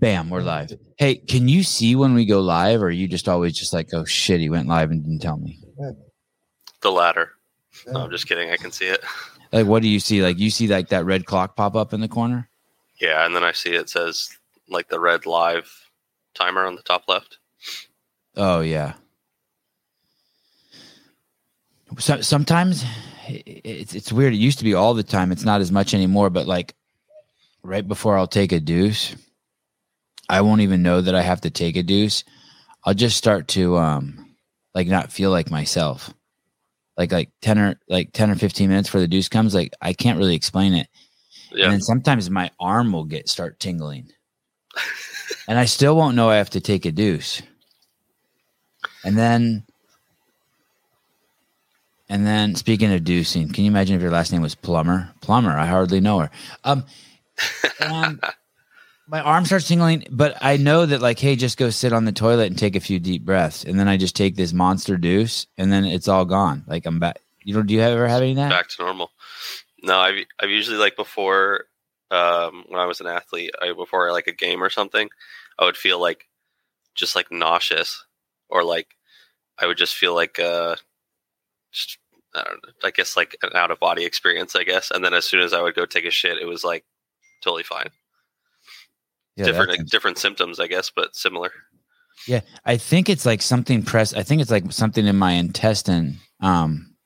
Bam, we're mm-hmm. live. Hey, can you see when we go live, or are you just always just like, oh shit, he went live and didn't tell me? The latter. No, I'm just kidding. I can see it. Like, what do you see? Like, you see like that red clock pop up in the corner? Yeah, and then I see it says like the red live timer on the top left. Oh yeah. So, sometimes it's it's weird. It used to be all the time. It's not as much anymore. But like right before I'll take a deuce, I won't even know that I have to take a deuce. I'll just start to um like not feel like myself. Like like ten or like ten or fifteen minutes before the deuce comes, like I can't really explain it. Yeah. And then sometimes my arm will get start tingling. and I still won't know I have to take a deuce. And then and then speaking of deucing, can you imagine if your last name was Plumber? Plumber, I hardly know her. Um and my arm starts tingling, but I know that like, hey, just go sit on the toilet and take a few deep breaths, and then I just take this monster deuce, and then it's all gone. Like I'm back. You know, do you ever have any that? Back to normal. No, I've I've usually like before um when I was an athlete, I before like a game or something, I would feel like just like nauseous or like I would just feel like uh just I don't know, I guess like an out of body experience, I guess. And then as soon as I would go take a shit, it was like totally fine. Yeah, different different symptoms, I guess, but similar. Yeah, I think it's like something press. I think it's like something in my intestine. Um,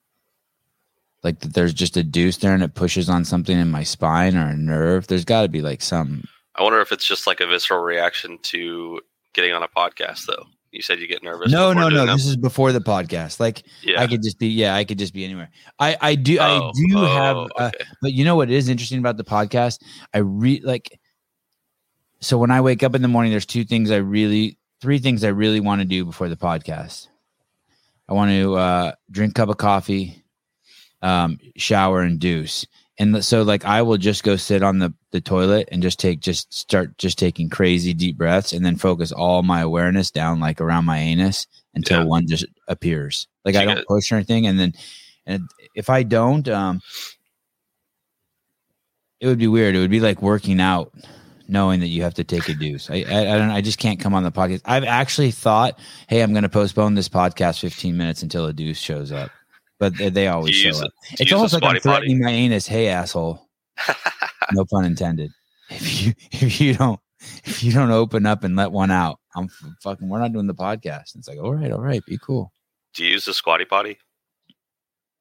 like that there's just a deuce there and it pushes on something in my spine or a nerve. There's got to be like some. I wonder if it's just like a visceral reaction to getting on a podcast, though. You said you get nervous. No, no, no. them. This is before the podcast. Like yeah. I could just be. Yeah, I could just be anywhere. I I do. I Oh, do oh, have. Uh, okay. But you know what is interesting about the podcast? I re like. So when I wake up in the morning, there's two things I really, three things I really want to do before the podcast. I want to uh, drink a cup of coffee, um, shower, and deuce. And so, like, I will just go sit on the the toilet and just take, just start, just taking crazy deep breaths, and then focus all my awareness down, like around my anus, until Yeah. one just appears. Like I don't push or anything, and then, and if I don't, um, it would be weird. It would be like working out, knowing that you have to take a deuce. I, I, I don't. I just can't come on the podcast. I've actually thought, hey, I'm going to postpone this podcast 15 minutes until a deuce shows up, but they, they always show up. you It's almost like I'm potty? threatening my anus. Hey, asshole. no pun intended. If you if you don't if you don't open up and let one out, I'm fucking. We're not doing the podcast. It's like, all right, all right, be cool. Do you use the squatty potty?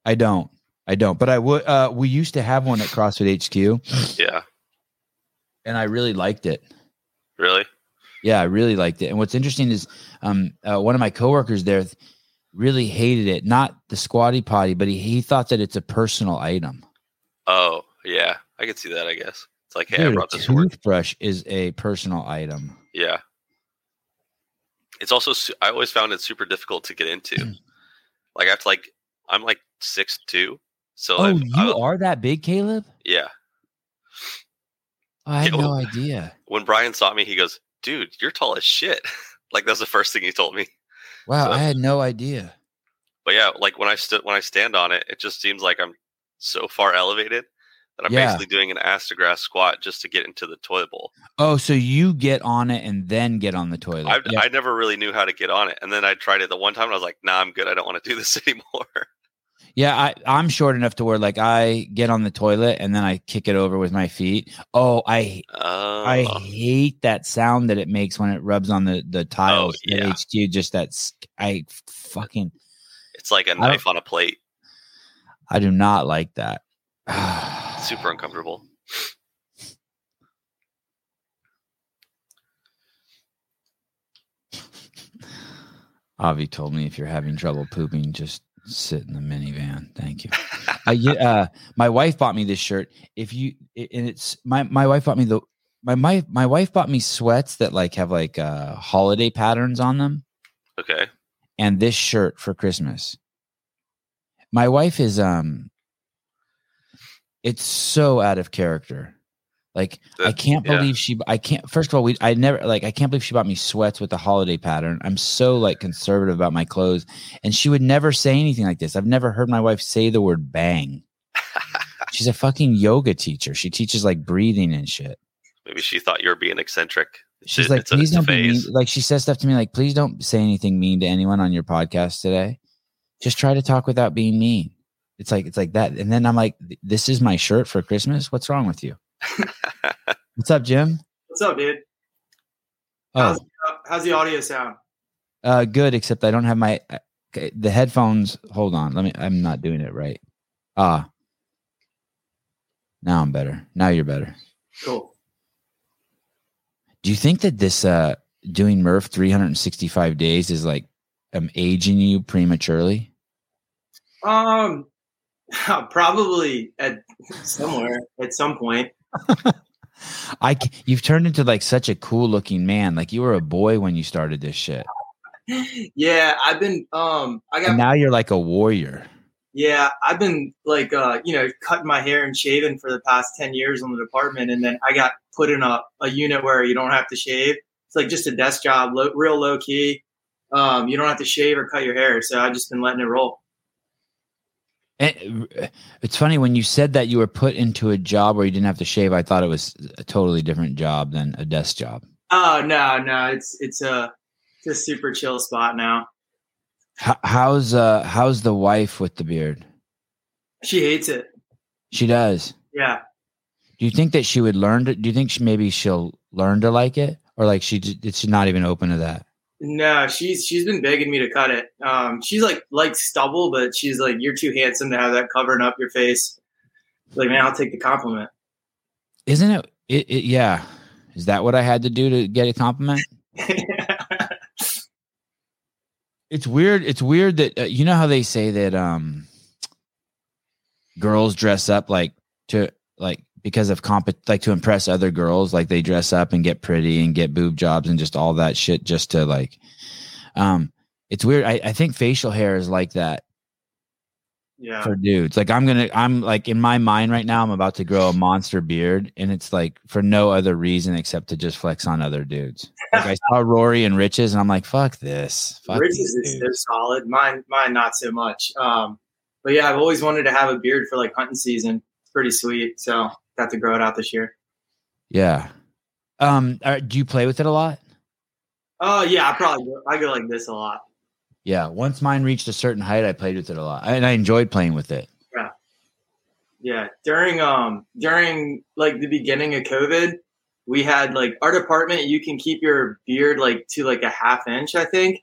I don't. I don't. But I would. Uh, we used to have one at CrossFit HQ, Yeah. And I really liked it. Really? Yeah, I really liked it. And what's interesting is, um, uh, one of my coworkers there th- really hated it. Not the squatty potty, but he he thought that it's a personal item. Oh, yeah. I could see that. I guess it's like, hey, I Dude, a brought this toothbrush is a personal item. Yeah. It's also su- I always found it super difficult to get into. Mm. like I have to like I'm like six two, so Oh, I've- you I'll- are that big, Caleb? yeah. I had no idea. When Brian saw me, he goes, "Dude, you're tall as shit." like that's the first thing he told me. Wow, So- I had no idea. But yeah, like when I stood when I stand on it, it just seems like I'm so far elevated that I'm Yeah. basically doing an grass squat just to get into the toilet bowl. Oh, so you get on it and then get on the toilet. I, Yeah. I never really knew how to get on it, and then I tried it the one time, and I was like, "Nah, I'm good. I don't want to do this anymore." Yeah, I, I'm short enough to where like I get on the toilet and then I kick it over with my feet. Oh, I Uh, I hate that sound that it makes when it rubs on the the tiles Oh, yeah. at HQ. Just that I fucking it's like a knife on a plate. I do not like that. Super uncomfortable. Avi told me if you're having trouble pooping, just sit in the minivan. Thank you. I, uh, my wife bought me this shirt. If you and it's my my wife bought me the my my my wife bought me sweats that like have like uh holiday patterns on them Okay. and this shirt for Christmas. My wife is um it's so out of character. Like I can't yeah. believe she I can't first of all we I never like I can't believe she bought me sweats with the holiday pattern. I'm so like conservative about my clothes and she would never say anything like this. I've never heard my wife say the word bang. She's a fucking yoga teacher. She teaches like breathing and shit. Maybe she thought you were being eccentric. She's like, please don't be mean. Like she says stuff to me like, please don't say anything mean to anyone on your podcast today. Just try to talk without being mean. It's like it's like that. And then I'm like, this is my shirt for Christmas. What's wrong with you? What's up, Jim? What's up, dude? Oh, How's, how's the audio sound? uh, good. Except I don't have my okay, the headphones. Hold on. Let me. I'm not doing it right. Ah. Now I'm better. Now you're better. Cool. Do you think that this uh doing Murph 365 days is like um aging you prematurely? Um, probably at somewhere at some point. I you've turned into like such a cool looking man. Like you were a boy when you started this shit. Yeah, I've been. Um, I And got. now you're like a warrior. Yeah, I've been like, uh, you know, cutting my hair and shaving for the past ten years on the department, and then I got put in a, a unit where you don't have to shave. It's like just a desk job, low, real low key. Um, you don't have to shave or cut your hair, so I've just been letting it roll. It's funny when you said that you were put into a job where you didn't have to shave. I thought it was a totally different job than a desk job. Oh no, no, it's it's a it's a super chill spot now. How, how's uh how's the wife with the beard? She hates it. She does. Yeah. Do you think that she would learn to? Do you think she, maybe she'll learn to like it, or like she she's not even open to that? No, she's she's been begging me to cut it. Um, she's like like stubble, but she's like, "You're too handsome to have that covering up your face." Like, man, I'll take the compliment. Isn't it? It, it? Yeah. Is that what I had to do to get a compliment? It's weird. It's weird that uh, you know how they say that um girls dress up like to like because of comp like to impress other girls like they dress up and get pretty and get boob jobs and just all that shit just to like um it's weird I, I think facial hair is like that yeah, for dudes like i'm gonna i'm like in my mind right now i'm about to grow a monster beard and it's like for no other reason except to just flex on other dudes like i saw rory and riches and i'm like fuck this fuck Riches is they're solid. Mine, mine, not so much. Um, but yeah, I've always wanted to have a beard for like hunting season. It's pretty sweet. So got to grow it out this year. Yeah. Um. are- do you play with it a lot? Oh yeah, I probably go, I go like this a lot. Yeah. Once mine reached a certain height, I played with it a lot, and I enjoyed playing with it. Yeah. Yeah, during um during like the beginning of COVID, we had like our department. You can keep your beard like to like a half inch, I think.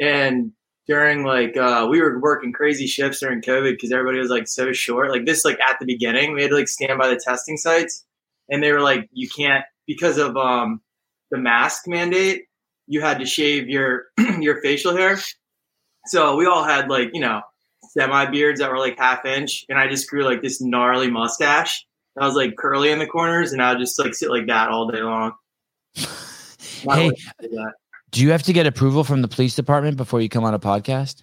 And during like uh, we were working crazy shifts during COVID because everybody was like so short. Like this, like at the beginning, we had to like stand by the testing sites, and they were like, you can't because of um the mask mandate. You had to shave your your facial hair. So we all had like you know semi beards that were like half inch, and I just grew like this gnarly mustache. I was like curly in the corners, and I would just like sit like that all day long. Hey, wife did that. Do you have to get approval from the police department before you come on a podcast?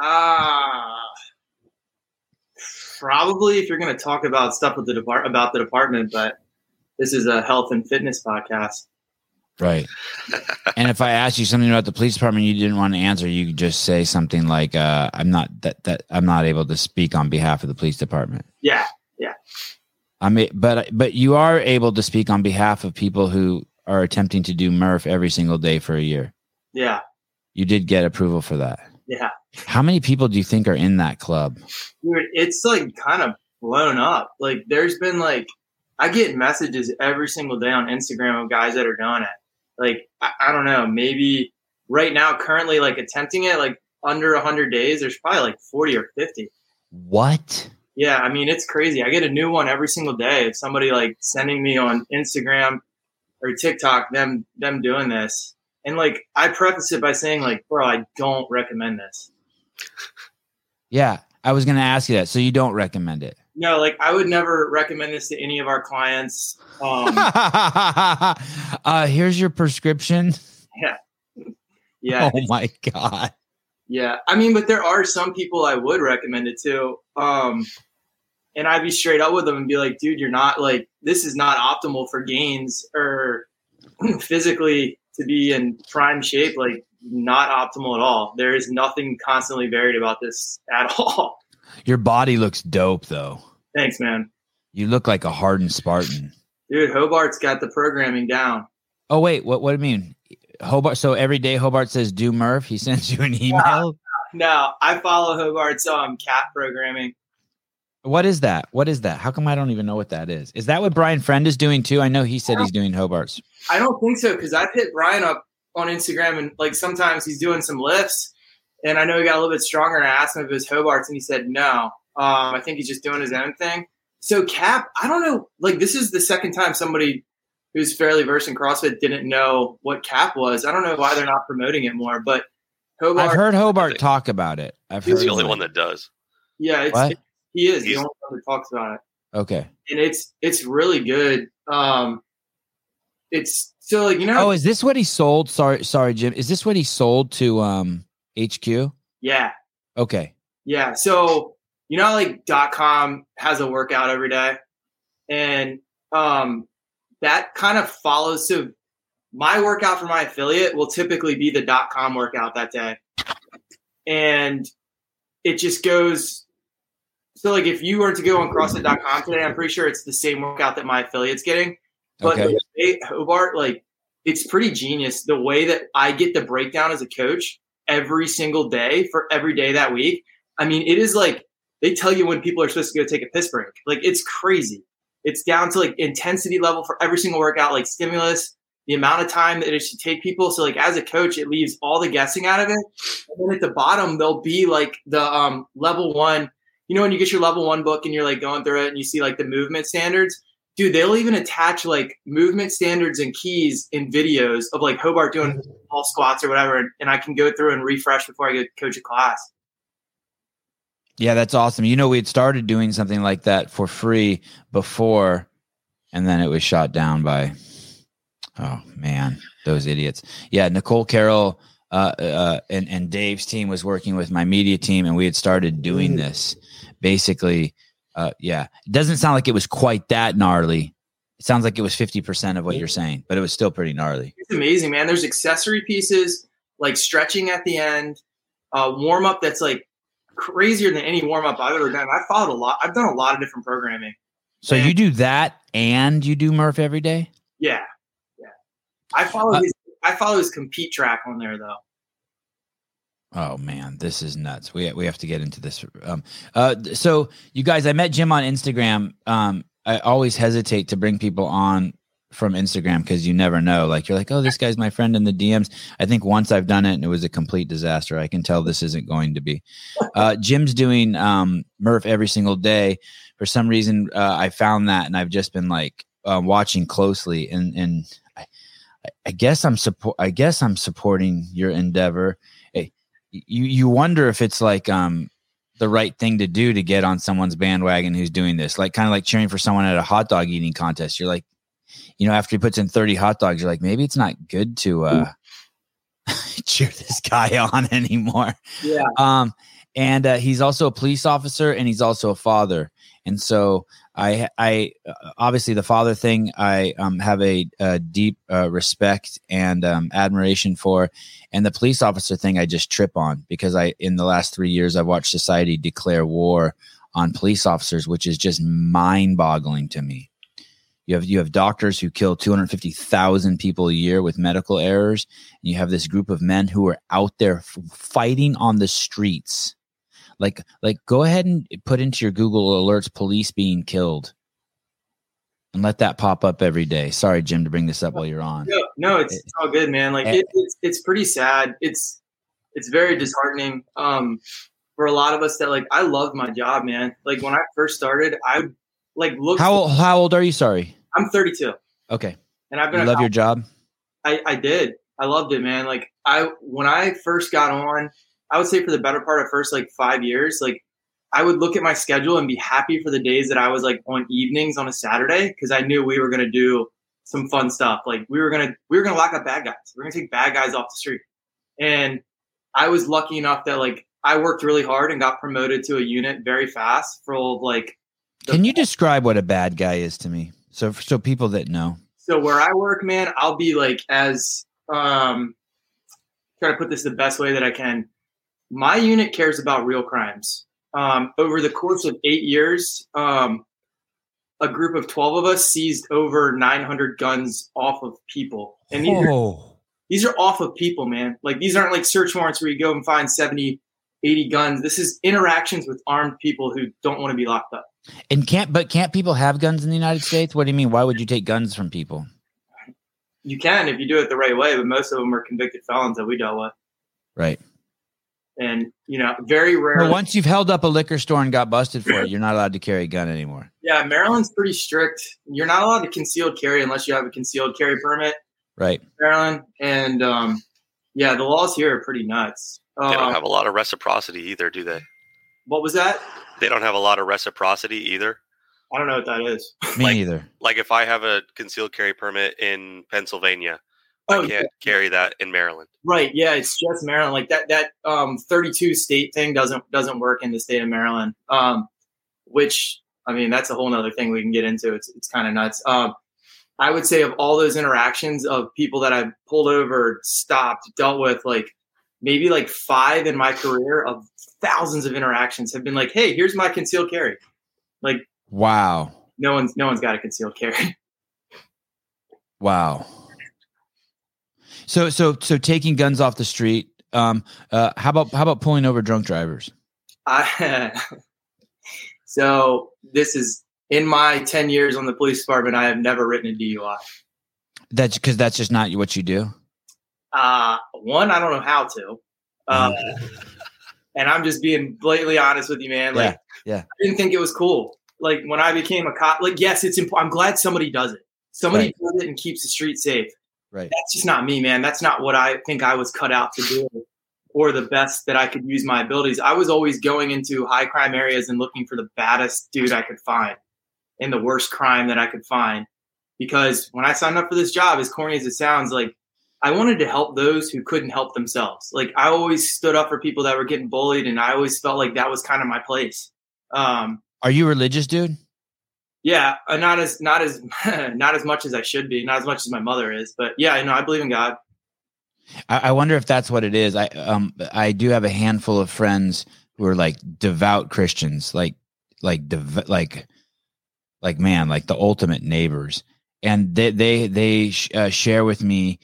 Ah, probably if you're going to talk about stuff with the depart about the department, but this is a health and fitness podcast. Right. and if I asked you something about the police department you didn't want to answer, you could just say something like, uh, "I'm not that that I'm not able to speak on behalf of the police department." Yeah. Yeah, I mean, but but you are able to speak on behalf of people who are attempting to do Murph every single day for a year. yeah, You did get approval for that. yeah. How many people do you think are in that club? Dude, it's like kind of blown up. Like there's been like I get messages every single day on Instagram of guys that are doing it. Like I, I don't know, maybe right now currently like attempting it like under 100 days there's probably like 40 or 50. What? Yeah, I mean it's crazy. I get a new one every single day. If somebody like sending me on Instagram or TikTok them them doing this. And like I preface it by saying like, bro, I don't recommend this. Yeah, I was to ask you that. So you don't recommend it? No, like I would never recommend this to any of our clients. Um, uh, here's your prescription. yeah, Yeah. Oh my god. yeah. I mean, but there are some people I would recommend it to. Um, and I'd be straight up with them and be like, dude, you're not like this is not optimal for gains or physically to be in prime shape. Like not optimal at all. There is nothing constantly varied about this at all. Your body looks dope though. Thanks, man. You look like a hardened Spartan. Dude, Hobart's got the programming down. Oh wait, what what do you mean? Hobart. So every day Hobart says do Murph. He sends you an email. No, I follow Hobart's um Cap programming. What is that? What is that? How come I don't even know what that is? Is that what Brian Friend is doing too? I know he said he's doing Hobart's. I don't think so because I've hit Brian up on Instagram and like sometimes he's doing some lifts, and I know he got a little bit stronger. And I asked him if it was Hobart's, and he said no. Um, I think he's just doing his own thing. So Cap, I don't know. Like this is the second time somebody who's fairly versed in CrossFit didn't know what Cap was. I don't know why they're not promoting it more, but Hobart. I've heard Hobart talk about it. I've He's heard the only of one that does. Yeah, it's, What? He is the He's- only one that talks about it. Okay. and it's it's really good. Um, it's so like you know, Oh, is this what he sold? Sorry, sorry, Jim. Is this what he sold to um HQ? yeah, Okay. yeah. So you know, how, like dot com has a workout every day, and um, that kind of follows. So my workout for my affiliate will typically be the dot com workout that day, and it just goes. So like if you were to go on CrossFit.com today, I'm pretty sure it's the same workout that my affiliate's getting. But Okay. way Hobart, like, it's pretty genius the way that I get the breakdown as a coach every single day for every day that week. I mean, it is like they tell you when people are supposed to go take a piss break. Like, it's crazy. It's down to like intensity level for every single workout, like stimulus, the amount of time that it should take people. So, like, as a coach, it leaves all the guessing out of it. And then at the bottom, there'll be like the um, level one. You know, when you get your level one book and you're like going through it and you see like the movement standards, dude, they'll even attach like movement standards and keys in videos of like Hobart doing all squats or whatever, and, and I can go through and refresh before I go coach a class. Yeah, that's awesome. You know, we had started doing something like that for free before, and then it was shot down by, oh man, those idiots. Yeah, Nicole Carroll uh, uh, and and Dave's team was working with my media team, and we had started doing this. Basically, uh, yeah, it doesn't sound like it was quite that gnarly. It sounds like it was fifty percent of what you're saying, but it was still pretty gnarly. It's amazing, man. There's accessory pieces like stretching at the end, uh, warm up that's like crazier than any warm up I've ever done. I've followed a lot. I've done a lot of different programming. So Yeah. you do that, and you do Murph every day. Yeah, yeah. I follow Uh, his. I follow his compete track on there though. Oh man, this is nuts. We we have to get into this. Um, uh, so you guys, I met Jim on Instagram. Um, I always hesitate to bring people on from Instagram because you never know. Like you're like, oh, this guy's my friend in the DMs. I think once I've done it and it was a complete disaster. I can tell this isn't going to be. Uh, Jim's doing um, Murph every single day. For some reason, uh, I found that, and I've just been like uh, watching closely, and and I, I guess I'm support. I guess I'm supporting your endeavor you you wonder if it's like um the right thing to do to get on someone's bandwagon who's doing this like kind of like cheering for someone at a hot dog eating contest. You're like you know after he puts in 30 hot dogs you're like maybe it's not good to uh cheer this guy on anymore. Yeah. um and uh, he's also a police officer and he's also a father. And so i i obviously the father thing i um, have a, a deep uh, respect and um, admiration for and the police officer thing i just trip on because i in the last three years i've watched society declare war on police officers which is just mind boggling to me. You have you have doctors who kill 250,000 people a year with medical errors and you have this group of men who are out there f- fighting on the streets like like go ahead and put into your google alerts police being killed and let that pop up every day sorry jim to bring this up while you're on No, no, it's, it's all good, man. Like Eh. it, it's it's pretty sad. It's it's very disheartening. Um, for a lot of us that like I love my job, man. Like when I first started, I like look. how ol- how old are you sorry I'm 32, okay and I've been. you love your job I, I did. I loved it, man. Like I when I first got on, I would say for the better part of first like five years, like I would look at my schedule and be happy for the days that I was like on evenings on a Saturday because I knew we were gonna do some fun stuff. Like we were gonna we were gonna lock up bad guys. We are gonna take bad guys off the street. And I was lucky enough that like I worked really hard and got promoted to a unit very fast for like can you describe what a bad guy is to me so so people that know so where I work, man, I'll be like as um try to put this the best way that I can. My unit cares about real crimes. Um, over the course of eight years, um, a group of 12 of us seized over 900 guns off of people. And these, are, these are off of people, man. Like these aren't like search warrants where you go and find 70, 80 guns. This is interactions with armed people who don't want to be locked up. and can't but can't people have guns in the United States? What do you mean? Why would you take guns from people? You can if you do it the right way, but most of them are convicted felons that we dealt with. Right. And, you know, very rare. Well, once you've held up a liquor store and got busted for it, you're not allowed to carry a gun anymore. Yeah, Maryland's pretty strict. You're not allowed to concealed carry unless you have a concealed carry permit, Right. Maryland. And um, yeah, the laws here are pretty nuts. They don't Um, have a lot of reciprocity either, do they? what was that? They don't have a lot of reciprocity either. I don't know what that is. Me Like- neither. Like if I have a concealed carry permit in Pennsylvania, Oh, I can't carry that in Maryland. right. Yeah, it's just Maryland. Like that. That um, 32 state thing doesn't doesn't work in the state of Maryland. Um, which I mean, that's a whole nother thing we can get into. It's it's kind of nuts. Um, I would say of all those interactions of people that I've pulled over, stopped, dealt with, like maybe like five in my career of thousands of interactions have been like, "Hey, here's my concealed carry." Like Wow. no one's no one's got a concealed carry. Wow. So so so taking guns off the street. Um. Uh. How about how about pulling over drunk drivers? I, so this is in my 10 years on the police department. I have never written a DUI. That's because that's just not what you do. Uh, one, I don't know how to. Uh, and I'm just being blatantly honest with you, man. Like, Yeah, yeah. I didn't think it was cool. Like when I became a cop, like, yes, it's important. I'm glad somebody does it. Somebody Right. does it and keeps the street safe. Right. That's just not me, man. That's not what I think I was cut out to do or the best that I could use my abilities. I was always going into high crime areas and looking for the baddest dude I could find and the worst crime that I could find. Because when I signed up for this job, as corny as it sounds, like I wanted to help those who couldn't help themselves. Like I always stood up for people that were getting bullied, and I always felt like that was kind of my place. Um, Are you religious, dude? Yeah, uh, not as not as not as much as I should be, not as much as my mother is, but yeah, you know, I believe in God. I, I wonder if that's what it is. I um I do have a handful of friends who are like devout Christians, like like dev- like like man, like the ultimate neighbors, and they they they uh, share with me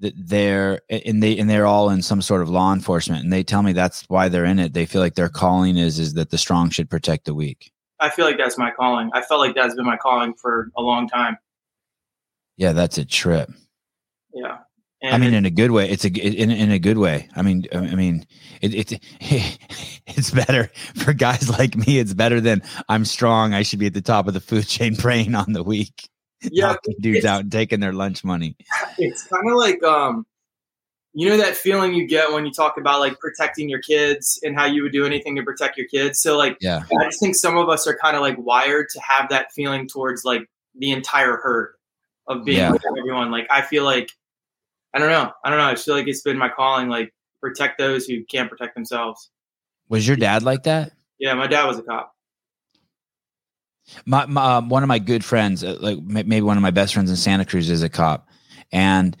that they're and they and they're all in some sort of law enforcement, and they tell me that's why they're in it. They feel like their calling is is that the strong should protect the weak. I feel like that's my calling. I felt like that's been my calling for a long time. Yeah, that's a trip. Yeah. I mean, in a good way. It's a in in a good way. I mean, I mean, it, it's it's better for guys like me. It's better than I'm strong. I should be at the top of the food chain, preying on the weak, yeah, dudes out and taking their lunch money. it's kind of like um you know that feeling you get when you talk about like protecting your kids and how you would do anything to protect your kids? So like Yeah, i just think some of us are kind of like wired to have that feeling towards like the entire herd of being Yeah. with everyone. Like i feel like i don't know. I don't know. I just feel like it's been my calling like protect those who can't protect themselves. Was your dad like that? yeah my dad was a cop. My, my um, one of my good friends, uh, like maybe one of my best friends in Santa Cruz, is a cop, and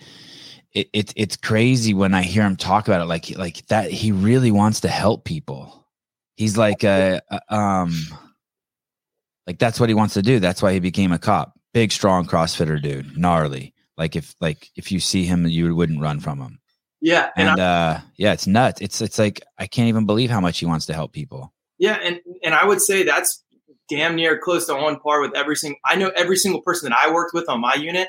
it, it it's crazy when I hear him talk about it. Like like that, he really wants to help people. He's like a, a um, like that's what he wants to do. That's why he became a cop. Big, strong CrossFitter dude, gnarly. Like if like if you see him, you wouldn't run from him. yeah and, And uh, yeah, it's nuts. It's it's like I can't even believe how much he wants to help people. yeah and and i would say that's damn near close to on par with every single i know every single person that i worked with on my unit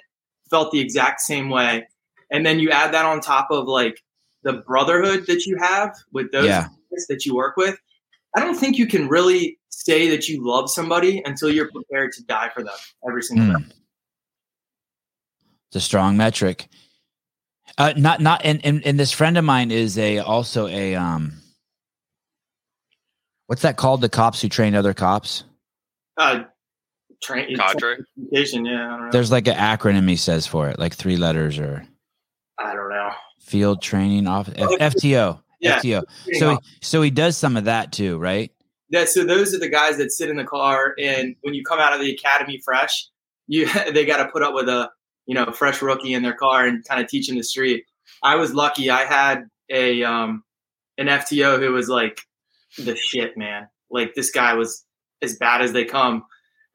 felt the exact same way and then you add that on top of like the brotherhood that you have with those Yeah. that you work with i don't think you can really say that you love somebody until you're prepared to die for them every single day Mm. It's a strong metric. Uh, not not and, and and this friend of mine is a also a um. What's that called? The cops who train other cops. uh train Cadre. yeah i don't know There's like an acronym he says for it, like three letters or i don't know field training off FTO. Yeah. FTO. So he, so he does some of that too, right? that so those are the guys that sit in the car and when you come out of the academy fresh you they got to put up with a you know fresh rookie in their car and kind of teach the street i was lucky i had a um an fto who was like the shit man like this guy was as bad as they come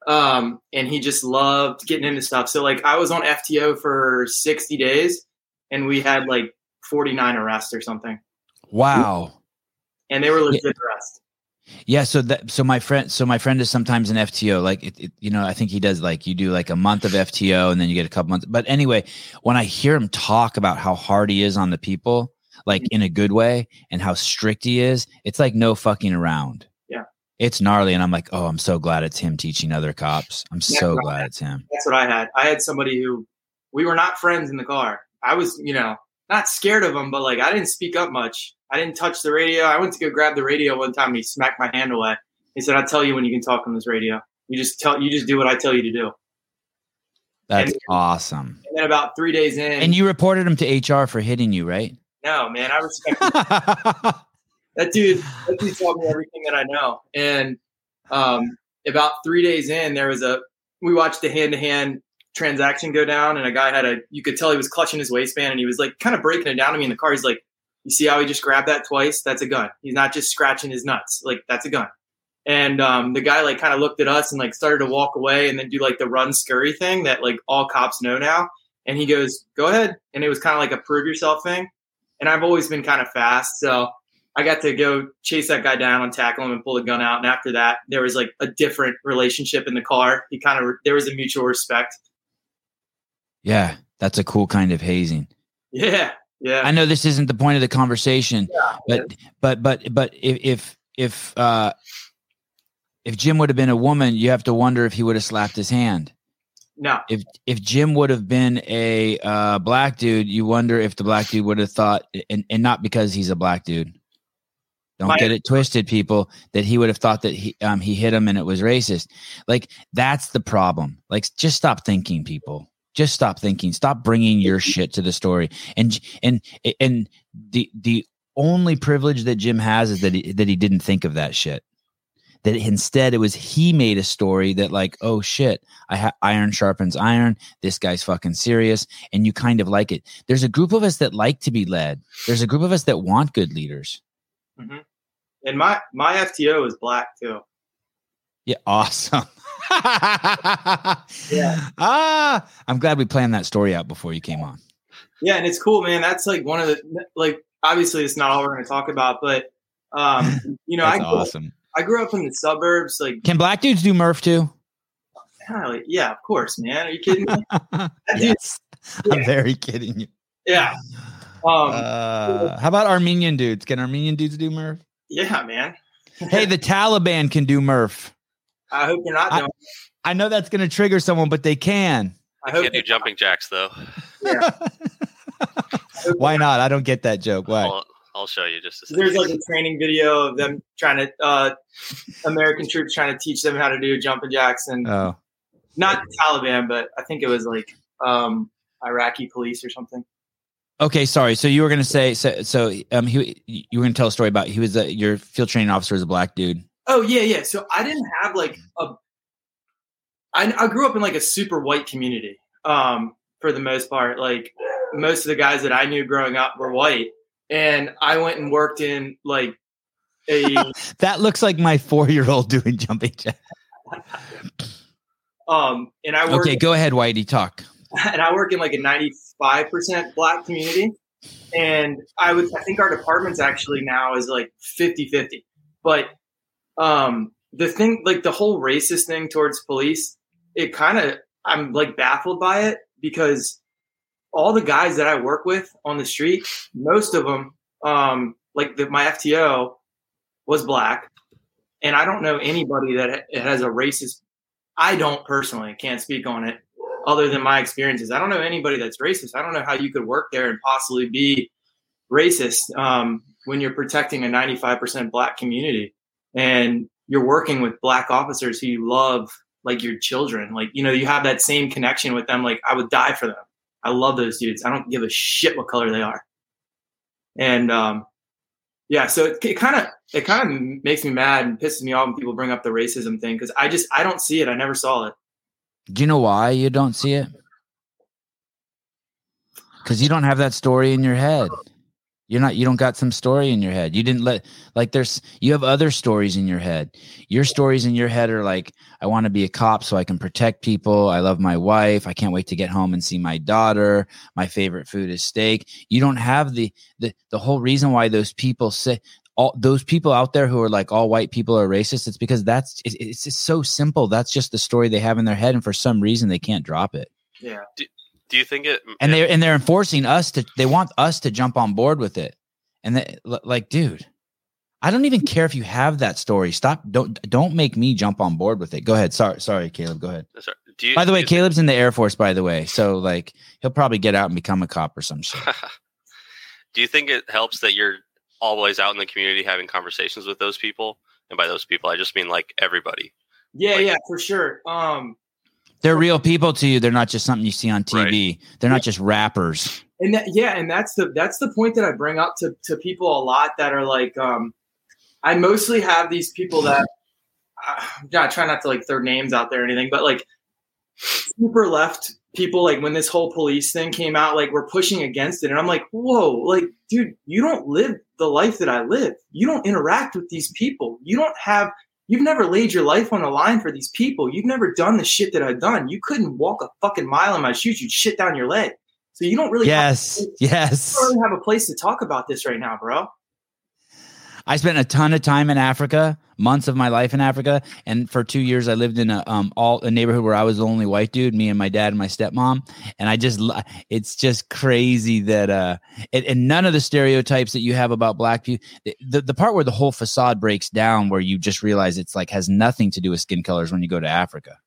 um, and he just loved getting into stuff. So like I was on FTO for 60 days, and we had like 49 arrests or something, Wow. and they were legit arrests. Yeah, so that so my friend so my friend is sometimes an FTO. Like it, it, you know, I think he does like you do like a month of FTO and then you get a couple months. But anyway, when I hear him talk about how hard he is on the people, like mm-hmm. in a good way, and how strict he is, it's like no fucking around. Yeah. It's gnarly, and I'm like, oh, I'm so glad it's him teaching other cops. I'm so glad it's him. That's what I had. I had somebody who we were not friends in the car. I was, you know, not scared of him, but like I didn't speak up much. I didn't touch the radio. I went to go grab the radio one time. And he smacked my hand away. He said, "I'll tell you when you can talk on this radio. You just tell. You just do what I tell you to do." That's And- awesome. And then about three days in, And you reported him to HR for hitting you, right? no man, I respect that dude. That dude taught me everything that I know. And um, about three days in, there was a we watched the hand to hand transaction go down, and a guy had a you could tell he was clutching his waistband, and he was like kind of breaking it down to me in the car. He's like, "You see how he just grabbed that twice? That's a gun. He's not just scratching his nuts. Like that's a gun." And um, the guy like kind of looked at us and like started to walk away and then do like the run scurry thing that like all cops know now. And he goes, "Go ahead." And it was kind of like a prove yourself thing. And I've always been kind of fast, so I got to go chase that guy down and tackle him and pull the gun out. And after that, there was like a different relationship in the car. He kind of there was a mutual respect. Yeah, that's a cool kind of hazing. Yeah, yeah. I know this isn't the point of the conversation, but but but but if if if uh if Jim would have been a woman, you have to wonder if he would have slapped his hand. No, If if Jim would have been a uh, black dude, you wonder if the black dude would have thought, and, and not because he's a black dude. Don't My- get it twisted, people. That he would have thought that he um he hit him and it was racist. Like that's the problem. Like just stop thinking, people. Just stop thinking. Stop bringing your shit to the story. And and and the the only privilege that Jim has is that he, that he didn't think of that shit. That instead it was he made a story that like, oh shit, I ha- iron sharpens iron. This guy's fucking serious, and you kind of like it. There's a group of us that like to be led. There's a group of us that want good leaders. Mm-hmm. and my my FTO is black too. Yeah, awesome. Yeah. Ah, I'm glad we planned that story out before you came on. Yeah, and it's cool, man. That's like one of the like. Obviously, it's not all we're going to talk about, but um, you know, I grew, awesome. I grew up in the suburbs. Like, Can black dudes do Murph too? yeah, of course, man. Are you kidding me? Yes, I'm very kidding you. yeah, um, Uh, how about Armenian dudes? Can Armenian dudes do Murph? yeah, man. Hey, the Taliban can do Murph. I hope you're not I- doing. I know that's going to trigger someone, but they can. I hope Can't do you're jumping jacks though. Why not? I don't get that joke. Why? I'll, I'll show you just a second. There's like a training video of them trying to uh, American troops trying to teach them how to do jumping jacks, and Oh, not the Taliban, but I think it was like um, Iraqi police or something. okay. Sorry. So you were going to say so. So um, he you were going to tell a story about he was a, your field training officer was a black dude. Oh yeah, yeah. So I didn't have like a. I, I grew up in like a super white community. Um, for the most part, like most of the guys that I knew growing up were white, and I went and worked in like a That looks like my four year old doing jumping jack. um, and I worked Okay, go ahead, Whitey. Talk. and I work in like a ninety five percent black community, and I would I think our department's actually now is like 50-50. but um, the thing like the whole racist thing towards police, it kind of I'm like baffled by it because all the guys that I work with on the street, most of them, um, like the, my FTO was black, and I don't know anybody that has a racist. I don't personally can't speak on it, other than my experiences. I don't know anybody that's racist. I don't know how you could work there and possibly be racist um, when you're protecting a 95% black community and you're working with black officers who you love like your children. Like, you know, you have that same connection with them. Like, I would die for them. I love those dudes. I don't give a shit what color they are. And um, yeah, so it, kind of it kind of makes me mad and pisses me off when people bring up the racism thing because I just I don't see it. I never saw it. Do you know why you don't see it? Because you don't have that story in your head. You're not you don't got some story in your head. You didn't let like there's you have other stories in your head. Your stories in your head are like I want to be a cop so I can protect people. I love my wife. I can't wait to get home and see my daughter. My favorite food is steak. You don't have the the the whole reason why those people say all those people out there who are like all white people are racist it's because that's it, it's just so simple that's just the story they have in their head and for some reason they can't drop it Yeah. Do you think it? and they're and they're enforcing us to they want us to jump on board with it and they, like dude i don't even care if you have that story stop don't don't make me jump on board with it go ahead sorry sorry caleb go ahead Sorry, do you, by the way do you caleb's in the air force by the way so like he'll probably get out and become a cop or some shit do you think it helps that you're always out in the community having conversations with those people? And by those people, I just mean like everybody. Yeah, Like- yeah, for sure. Um, they're real people to you they're not just something you see on tv they're not just rappers and that, yeah, and that's the that's the point that I bring up to to people a lot that are like, um, I mostly have these people that, uh, yeah, I try not to like throw names out there or anything, but like super left people, like when this whole police thing came out, like we're pushing against it, and I'm like, whoa, like, dude, you don't live the life that I live. You don't interact with these people. You don't have. You've never laid your life on the line for these people. You've never done the shit that I've done. You couldn't walk a fucking mile in my shoes. You'd shit down your leg. So you don't really have yes yes I don't really have a place to talk about this right now, bro. I spent a ton of time in Africa, months of my life in Africa, and for two years I lived in a um all a neighborhood where I was the only white dude, me and my dad and my stepmom, and I just it's just crazy that uh and, and none of the stereotypes that you have about black people, the the part where the whole facade breaks down, where you just realize it's like has nothing to do with skin colors when you go to Africa.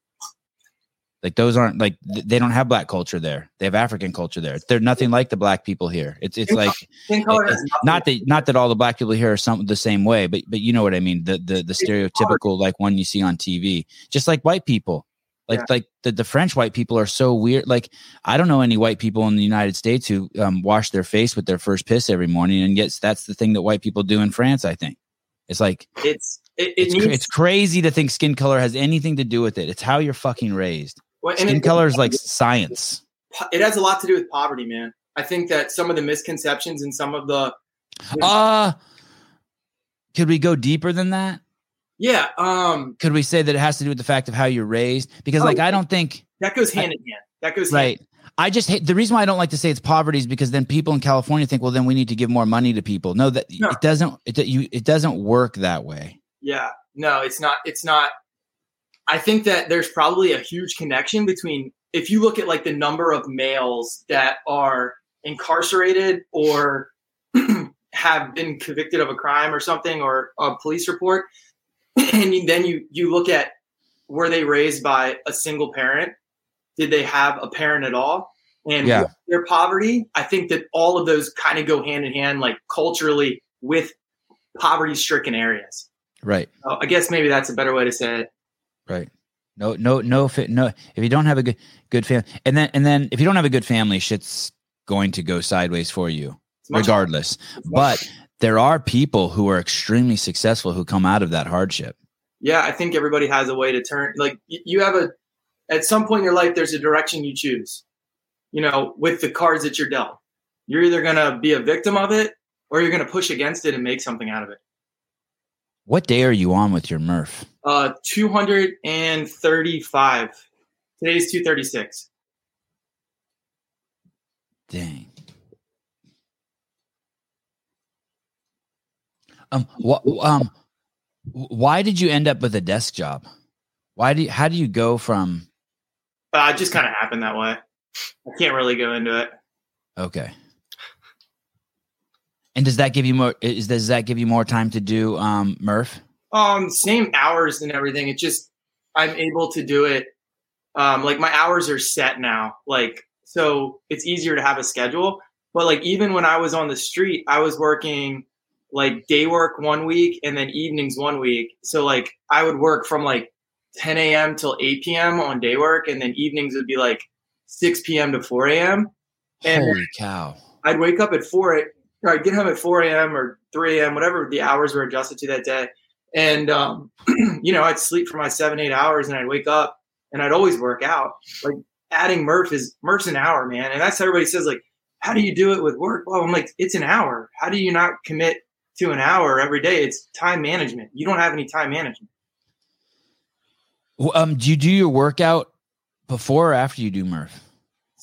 Like those aren't like th- they don't have black culture there. They have African culture there. They're nothing like the black people here. It's it's like Skin color it- has nothing- not that not that all the black people here are some the same way, but but you know what I mean. The the the stereotypical like one you see on TV, just like white people. Like Yeah. like the, the French white people are so weird. Like I don't know any white people in the United States who um, wash their face with their first piss every morning, and yet that's the thing that white people do in France. I think it's like it's it, it it's needs it's crazy to think skin color has anything to do with it. It's how you're fucking raised. Well, Skin color is like science. it has a lot to do with poverty, man. I think that some of the misconceptions and some of the Uh could we go deeper than that? yeah, um, could we say that it has to do with the fact of how you're raised? Because like Oh, I don't think that goes hand in hand. That goes hand right. I just hate the reason why I don't like to say it's poverty is because then people in California think, well, then we need to give more money to people. No, that No. it doesn't. It you it doesn't work that way. Yeah. No, it's not. It's not. I think that there's probably a huge connection between if you look at like the number of males that are incarcerated or have been convicted of a crime or something or a police report, and then you you look at were they raised by a single parent? Did they have a parent at all? And Yeah. their poverty, I think that all of those kind of go hand in hand, like culturally with poverty-stricken areas. Right. Oh, I guess maybe that's a better way to say it. Right. No, no, no, fit, no. If you don't have a good, good family, and then, and then, if you don't have a good family, shit's going to go sideways for you, regardless. But there are people who are extremely successful who come out of that hardship. yeah, I think everybody has a way to turn. Like you have a, at some point in your life, there's a direction you choose. You know, with the cards that you're dealt, you're either gonna be a victim of it or you're gonna push against it and make something out of it. What day are you on with your Murph? Uh, 235. Today's 236. Dang. Um. What? Um. Why did you end up with a desk job? Why do? You, how do you go from? Uh, it just kind of happened that way. I can't really go into it. Okay. And does that give you more? Is does that give you more time to do um Murph? Um, same hours and everything. It just I'm able to do it. Um, like my hours are set now. Like so, it's easier to have a schedule. But like even when I was on the street, I was working like day work one week and then evenings one week. So like I would work from like 10 a.m. till 8 p.m. on day work, and then evenings would be like 6 p.m. to 4 a.m. And Holy cow! I'd wake up at 4 a, I'd get home at 4 a.m. or 3 a.m., whatever the hours were adjusted to that day. And, um, you know, I'd sleep for my seven, eight hours and I'd wake up and I'd always work out. Like adding Murph is Murph's an hour, man. And that's how everybody says, like, how do you do it with work? Well, I'm like, it's an hour. How do you not commit to an hour every day? It's time management. You don't have any time management. Um, do you do your workout before or after you do Murph?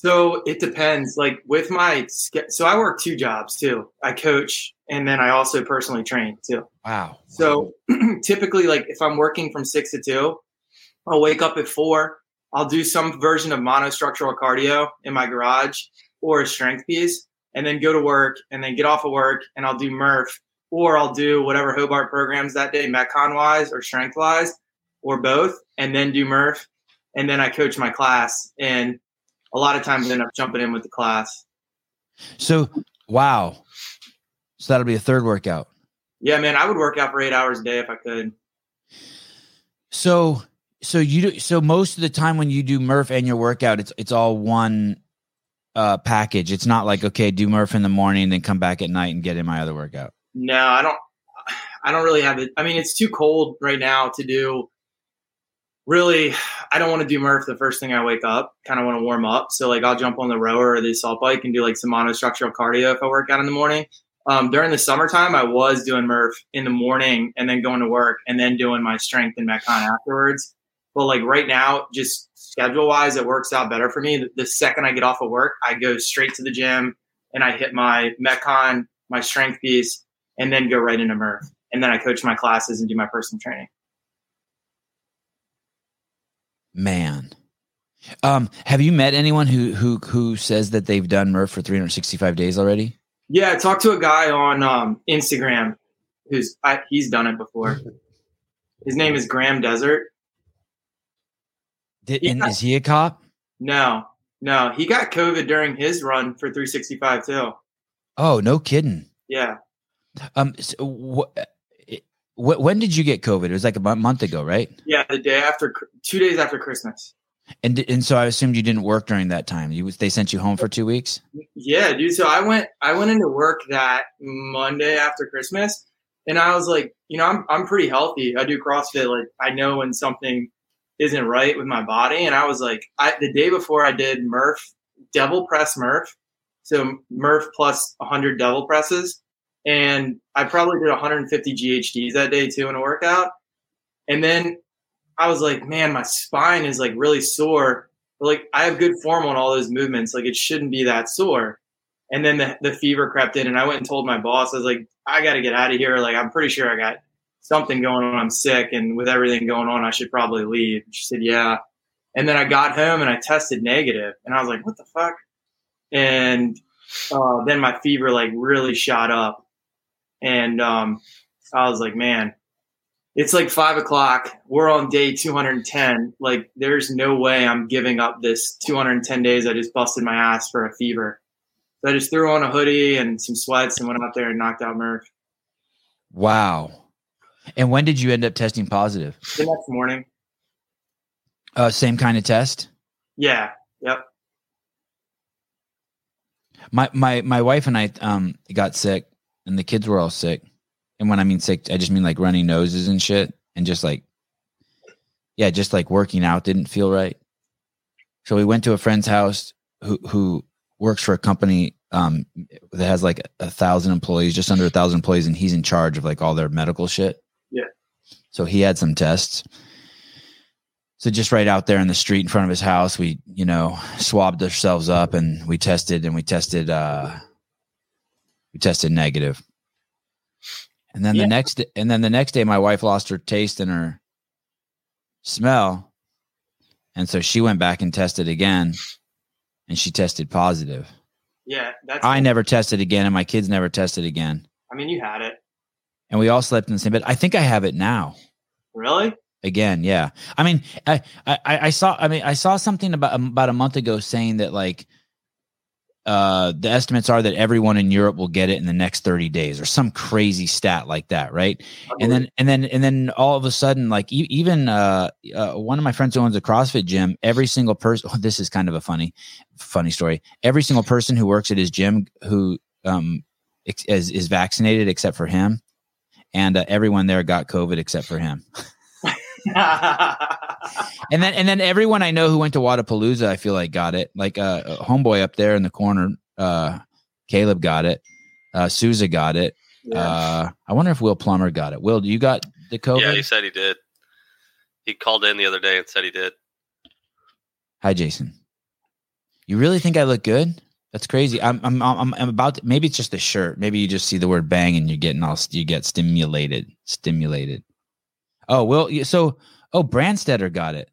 So it depends. Like with my, so I work two jobs too. I coach and then I also personally train too. Wow. So typically, like if I'm working from six to two, I'll wake up at four. I'll do some version of monostructural cardio in my garage or a strength piece, and then go to work and then get off of work and I'll do Murph or I'll do whatever Hobart programs that day, Metcon wise or strength wise or both, and then do Murph. And then I coach my class and a lot of times end up jumping in with the class. So wow. So that'll be a third workout. Yeah, man, I would work out for eight hours a day if I could. So so you do so most of the time when you do Murph and your workout, it's it's all one uh package. It's not like okay, do Murph in the morning, then come back at night and get in my other workout. No, I don't. I don't really have it. I mean, it's too cold right now to do. Really, I don't want to do Murph the first thing I wake up. Kind of want to warm up. So like, I'll jump on the rower or the assault bike and do like some monostructural cardio if I work out in the morning. Um, during the summertime, I was doing Murph in the morning and then going to work and then doing my strength and Metcon afterwards. But like right now, just schedule wise, it works out better for me. The, the second I get off of work, I go straight to the gym and I hit my Metcon, my strength piece, and then go right into Murph. And then I coach my classes and do my personal training. Man. Um, have you met anyone who who who says that they've done Murph for 365 days already? Yeah, I talked to a guy on um, Instagram who's I, he's done it before. His name is Graham Desert. Did, and is he a cop? No, no, he got COVID during his run for 365 too. Oh, no kidding. Yeah, Um, so wh- wh- when did you get COVID? It was like a month ago, right? yeah, the day after, two days after Christmas. And and so I assumed you didn't work during that time. You they sent you home for two weeks. Yeah, dude. So I went I went into work that Monday after Christmas and I was like, you know, I'm I'm pretty healthy. I do CrossFit. Like I know when something isn't right with my body. And I was like, I the day before I did Murph, double press Murph. So Murph plus 100 double presses. And I probably did 150 GHDs that day too in a workout. And then I was like, man, my spine is like really sore. But like I have good form on all those movements. Like it shouldn't be that sore. And then the, the fever crept in and I went and told my boss, I was like, I got to get out of here. Like, I'm pretty sure I got something going on. I'm sick. And with everything going on, I should probably leave. She said, yeah. And then I got home and I tested negative and I was like, what the fuck? And uh, then my fever like really shot up. And um, I was like, man, it's like five o'clock. We're on day 210. Like, there's no way I'm giving up this 210 days. I just busted my ass for a fever. So I just threw on a hoodie and some sweats and went out there and knocked out Murph Wow. And when did you end up testing positive? the next morning. Uh, same kind of test. Yeah. Yep. My my my wife and I um got sick, and the kids were all sick. And when I mean sick, I just mean like runny noses and shit, and just like, yeah, just like working out didn't feel right. So we went to a friend's house who who works for a company um that has like a thousand employees, just under a thousand employees, and he's in charge of like all their medical shit. Yeah. So he had some tests. So just right out there in the street in front of his house, we, you know, swabbed ourselves up and we tested and we tested uh we tested negative. And then Yeah. the next and then the next day my wife lost her taste and her smell. And so she went back and tested again and she tested positive. Yeah. That's, I never tested again and my kids never tested again. I mean, you had it. And we all slept in the same bed. I think I have it now. Really? again yeah i mean I, I i saw i mean i saw something about about a month ago saying that like uh the estimates are that everyone in europe will get it in the next 30 days or some crazy stat like that right? And then and then and then all of a sudden like e- even uh, uh one of my friends who owns a crossfit gym every single person oh, this is kind of a funny funny story. Every single person who works at his gym who um is, is vaccinated except for him and uh, everyone there got covid except for him and then and then everyone I know who went to Wodapalooza, I feel like got it. Like uh, a homeboy up there in the corner, uh, Caleb got it. Uh, Souza got it. Yeah. Uh, I wonder if Will Plummer got it. Will, you got the COVID? Yeah, he said he did. He called in the other day and said he did. Hi, Jason. You really think I look good? That's crazy. I'm I'm I'm, I'm about to, maybe it's just the shirt. Maybe you just see the word bang and you're getting all you get stimulated, stimulated. Oh, well, so oh, Brandstetter got it.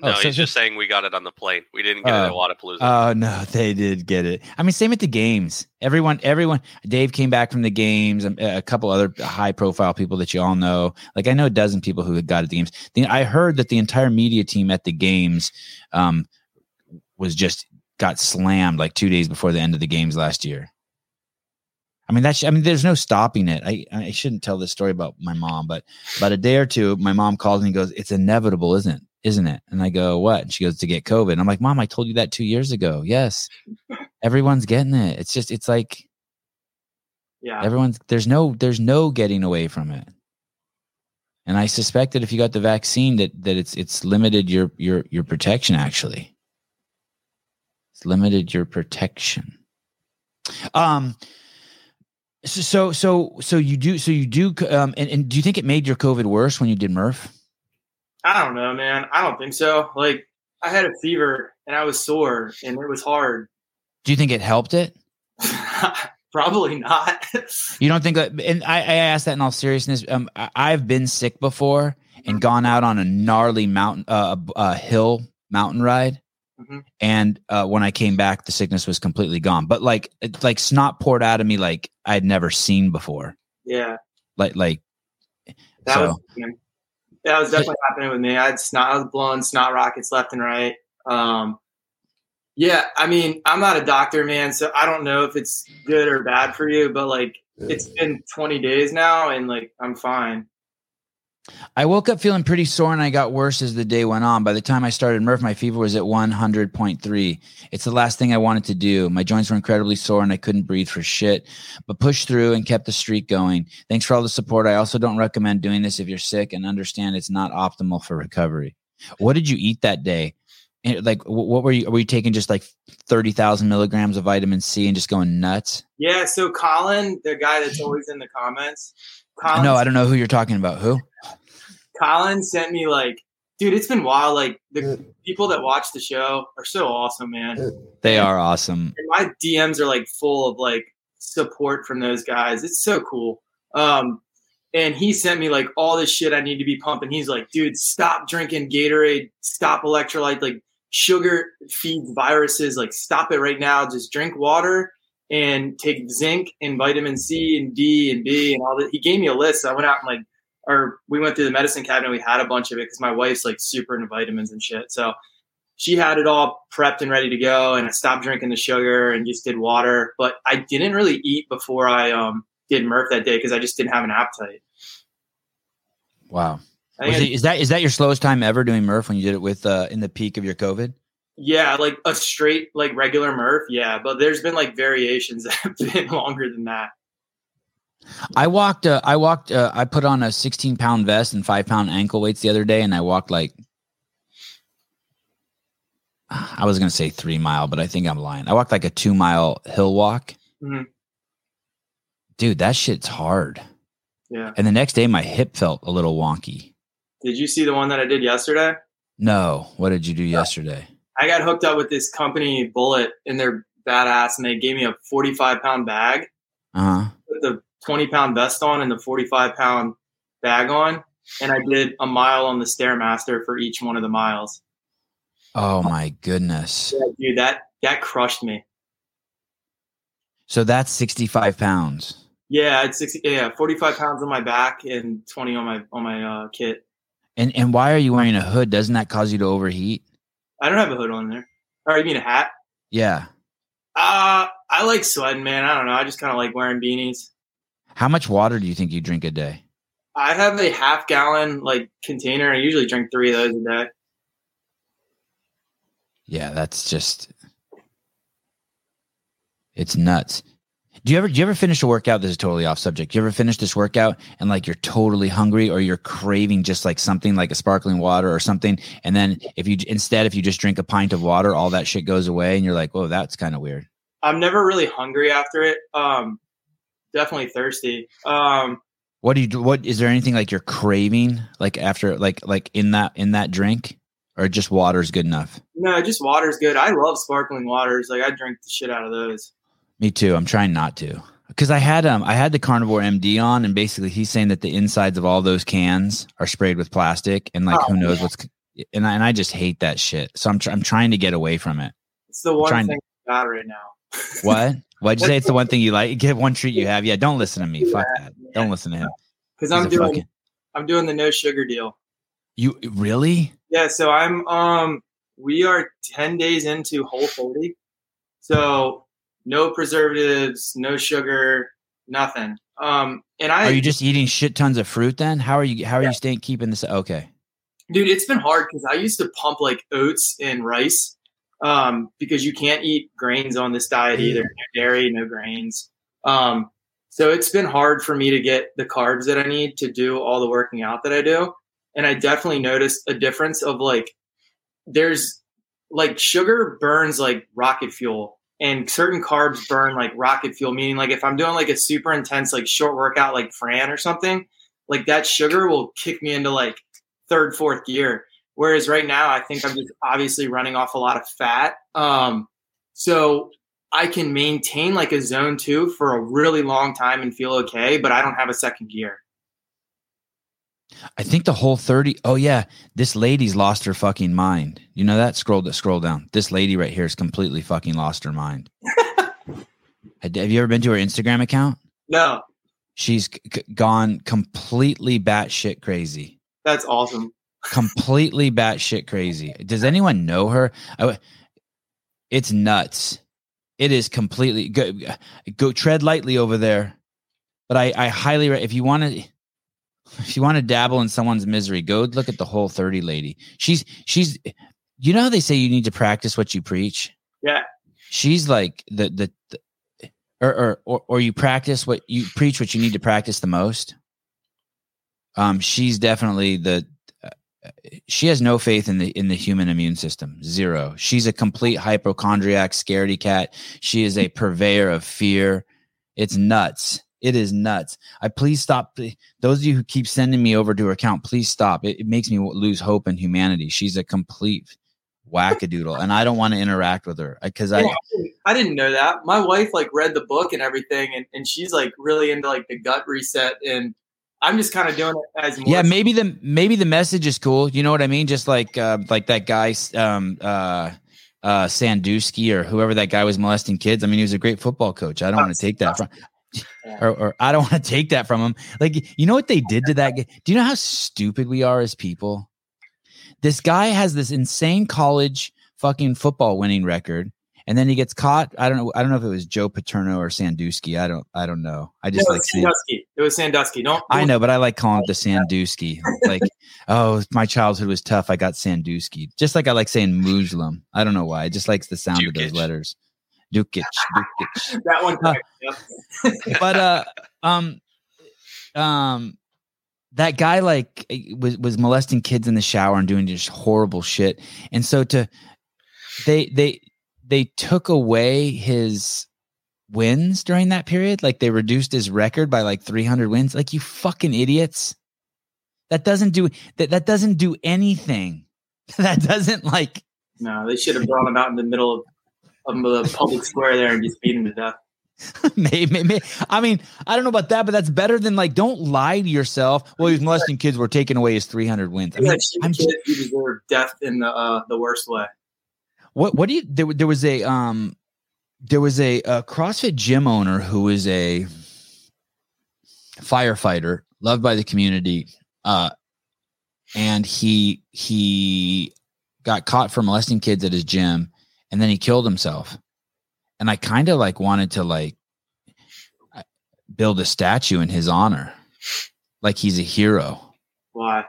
No, Oh, so he's just saying we got it on the plane. We didn't get it at Oh. Wodapalooza. Oh no, they did get it. I mean, same at the games. Everyone, everyone. Dave came back from the games. um, A couple other high-profile people that you all know. Like I know a dozen people who had got at the games. The, I heard that the entire media team at the games um, was just got slammed like two days before the end of the games last year. I mean, that's. I mean, there's no stopping it. I I shouldn't tell this story about my mom, but about a day or two, my mom calls me and goes, "It's inevitable, isn't it? Isn't it?" And I go, "What?" And she goes, "To get COVID." And I'm like, "Mom, I told you that two years ago. Yes, everyone's getting it. It's just, it's like yeah. everyone's. There's no, there's no getting away from it." And I suspect that if you got the vaccine, that that it's it's limited your your your protection. Actually, it's limited your protection. Um. So so so so you do so you do um and, and do you think it made your COVID worse when you did Murph? I don't know, man. I don't think so. Like I had a fever and I was sore and it was hard. Do you think it helped it? Probably not. You don't think that? And I, I asked that in all seriousness. Um, I, I've been sick before and gone out on a gnarly mountain, uh, uh hill mountain ride, Mhm. and uh, when I came back, the sickness was completely gone. But like, it, like snot poured out of me like I'd never seen before. yeah, Like, like that So- was happening. that was definitely happening with me. I had snot. I was blowing snot rockets left and right. Um, yeah, I mean, I'm not a doctor, man, so I don't know if it's good or bad for you. But like, it's been 20 days now, and like, I'm fine. I woke up feeling pretty sore and I got worse as the day went on. By the time I started Murph, my fever was at 100.3. It's the last thing I wanted to do. My joints were incredibly sore and I couldn't breathe for shit, but pushed through and kept the streak going. Thanks for all the support. I also don't recommend doing this if you're sick and understand it's not optimal for recovery. What did you eat that day? And like, what were you? Were you taking just like 30,000 milligrams of vitamin C and just going nuts? Yeah. So Colin, the guy that's always in the comments, Colin, No, I don't know who you're talking about. Who? Colin sent me like, dude, it's been wild. Like the people that watch the show are so awesome, man. They are awesome. my DMs are like full of like support from those guys. It's so cool. Um, and he sent me like all this shit I need to be pumping. He's like, dude, stop drinking Gatorade, stop electrolyte, like sugar feeds viruses. Like, stop it right now. Just drink water and take zinc and vitamin C and D and B and all that. He gave me a list. So I went out and like, or we went through the medicine cabinet. We had a bunch of it because my wife's like super into vitamins and shit. So she had it all prepped and ready to go. And I stopped drinking the sugar and just did water. But I didn't really eat before I um, did Murph that day because I just didn't have an appetite. Wow. I Was think it, is that is that your slowest time ever doing Murph when you did it with uh, in the peak of your COVID? Yeah, like a straight, like regular Murph. Yeah, but there's been like variations that have been longer than that. I walked. Uh, I walked. Uh, I put on a 16 pound vest and five pound ankle weights the other day, and I walked like. I was gonna say three mile, but I think I'm lying. I walked like a two mile hill walk. Mhm. Dude, that shit's hard. Yeah. And the next day, my hip felt a little wonky. Did you see the one that I did yesterday? No, what did you do yesterday? I got hooked up with this company Bullet, and they're badass, and they gave me a 45 pound bag, Uh huh. the 20 pound vest on, and the 45 pound bag on, and I did a mile on the stairmaster for each one of the miles. Oh my goodness. Yeah, dude, that that crushed me. So that's 65 pounds. Yeah, it's 60, yeah, 45 pounds on my back and 20 on my on my uh, kit. And and why are you wearing a hood? Doesn't that cause you to overheat? I don't have a hood on there. Or you mean a hat? Yeah. Uh, I like sweating, man. I don't know. I just kind of like wearing beanies. How much water do you think you drink a day? I have a half gallon like container. I usually drink three of those a day. Yeah, that's just it's nuts. Do you ever do you ever finish a workout? This is totally off subject. Do you ever finish this workout and like you're totally hungry or you're craving just like something like a sparkling water or something, and then if you instead if you just drink a pint of water, all that shit goes away, and you're like, "Whoa, that's kind of weird." I'm never really hungry after it. Um, definitely thirsty. Um, What do you do? What is there anything like you're craving like after like like in that in that drink, or just water's good enough? no, just water's good. I love sparkling waters. Like I drink the shit out of those. Me too. I'm trying not to because I had um I had the carnivore MD on, and basically he's saying that the insides of all those cans are sprayed with plastic, and like Oh, who knows yeah. what's and I, and I just hate that shit. So I'm tr- I'm trying to get away from it. It's the one to- thing I got right now. What? What'd you say? It's the one thing you like. Get one treat you have. Yeah, don't listen to me. Fuck that. Don't listen to him. Because I'm doing fucking- I'm doing the no sugar deal. You really? Yeah, so I'm um we are 10 days into whole 30. So no preservatives, no sugar, nothing. Um and I Are you just eating shit tons of fruit then? How are you? How are Yeah. you staying keeping this? Okay. dude, it's been hard cuz I used to pump like oats and rice um because you can't eat grains on this diet either. No dairy, no grains. Um so it's been hard for me to get the carbs that I need to do all the working out that I do. And I definitely noticed a difference of like there's like sugar burns like rocket fuel and certain carbs burn like rocket fuel meaning like if i'm doing like a super intense like short workout like fran or something like that sugar will kick me into like third fourth gear whereas right now i think i'm just obviously running off a lot of fat um so i can maintain like a zone two for a really long time and feel okay but i don't have a second gear I think the whole 30 Oh yeah, this lady's lost her fucking mind. You know that? Scroll the scroll down. This lady right here has completely fucking lost her mind. Have you ever been to her Instagram account? no She's c- gone completely batshit crazy. that's awesome Completely batshit crazy. Does anyone know her? I it's nuts. It is completely go, go tread lightly over there. But I, I highly if you want to if you want to dabble in someone's misery, go look at the whole 30 lady. She's she's you know how they say you need to practice what you preach? Yeah. She's like the the, the or, or or or you practice what you preach what you need to practice the most. Um she's definitely the she has no faith in the in the human immune system. Zero. She's a complete hypochondriac scaredy cat. She is a purveyor of fear. It's nuts. It is nuts. I please stop. Those of you who keep sending me over to her account, please stop. It, it makes me lose hope in humanity. She's a complete wackadoodle, and I don't want to interact with her uh, because I. I didn't know that. My wife like read the book and everything, and, and she's like really into like the gut reset, and I'm just kind of doing it as more. Yeah, maybe the maybe the message is cool. You know what I mean? Just like uh, like that guy, um, uh, uh, Sandusky or whoever that guy was molesting kids. I mean, he was a great football coach. I don't want to take that from. Or, or I don't want to take that from him. Like, you know what they did to that guy? Do you know how stupid we are as people? This guy has this insane college fucking football winning record, and then he gets caught. I don't know. I don't know if it was Joe Paterno or Sandusky. I don't. I don't know. I just it like was saying, Sandusky. It was Sandusky. Don't, I know, but I like calling it the Sandusky. Like, oh, my childhood was tough. I got Sandusky. Just like I like saying Muslim. I don't know why. I just likes the sound of those Dukic. letters. Dukic, Dukic. that one. Huh. Yep. But uh, um, um, that guy like eh, was was molesting kids in the shower and doing just horrible shit. And so to they they they took away his wins during that period. Like they reduced his record by like 300 wins. Like you fucking idiots. That doesn't do that. That doesn't do anything. That doesn't like. No, they should have brought him out in the middle of, of the public square there and just beat him to death. Maybe, maybe. I mean, I don't know about that, but that's better than like. Don't lie to yourself. Well, he was molesting kids. We're taking away his 300 wins. I Yeah, mean, cheap I'm kids who deserve death in the uh, the worst way. What what do you there, there was a um there was a, a CrossFit gym owner who was a firefighter, loved by the community. Uh and he he got caught for molesting kids at his gym and then he killed himself. And I kind of like wanted to like build a statue in his honor. Like he's a hero Why?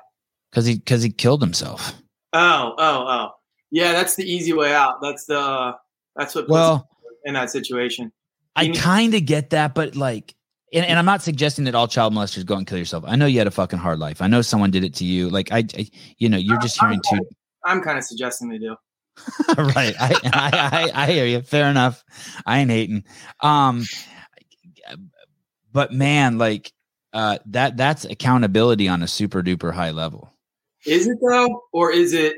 cuz he cuz he killed himself. Oh, oh, oh. Yeah, that's the easy way out. That's the that's what Well, in that situation. I kind of get that, but like, and, and I'm not suggesting that all child molesters go and kill yourself. I know you had a fucking hard life. I know someone did it to you. Like I, I you know, you're just hearing too. I'm kind of suggesting they do. right. I, I, I I hear you. Fair enough. I ain't hating. Um, but man, like uh, that that's accountability on a super duper high level. Is it though, or is it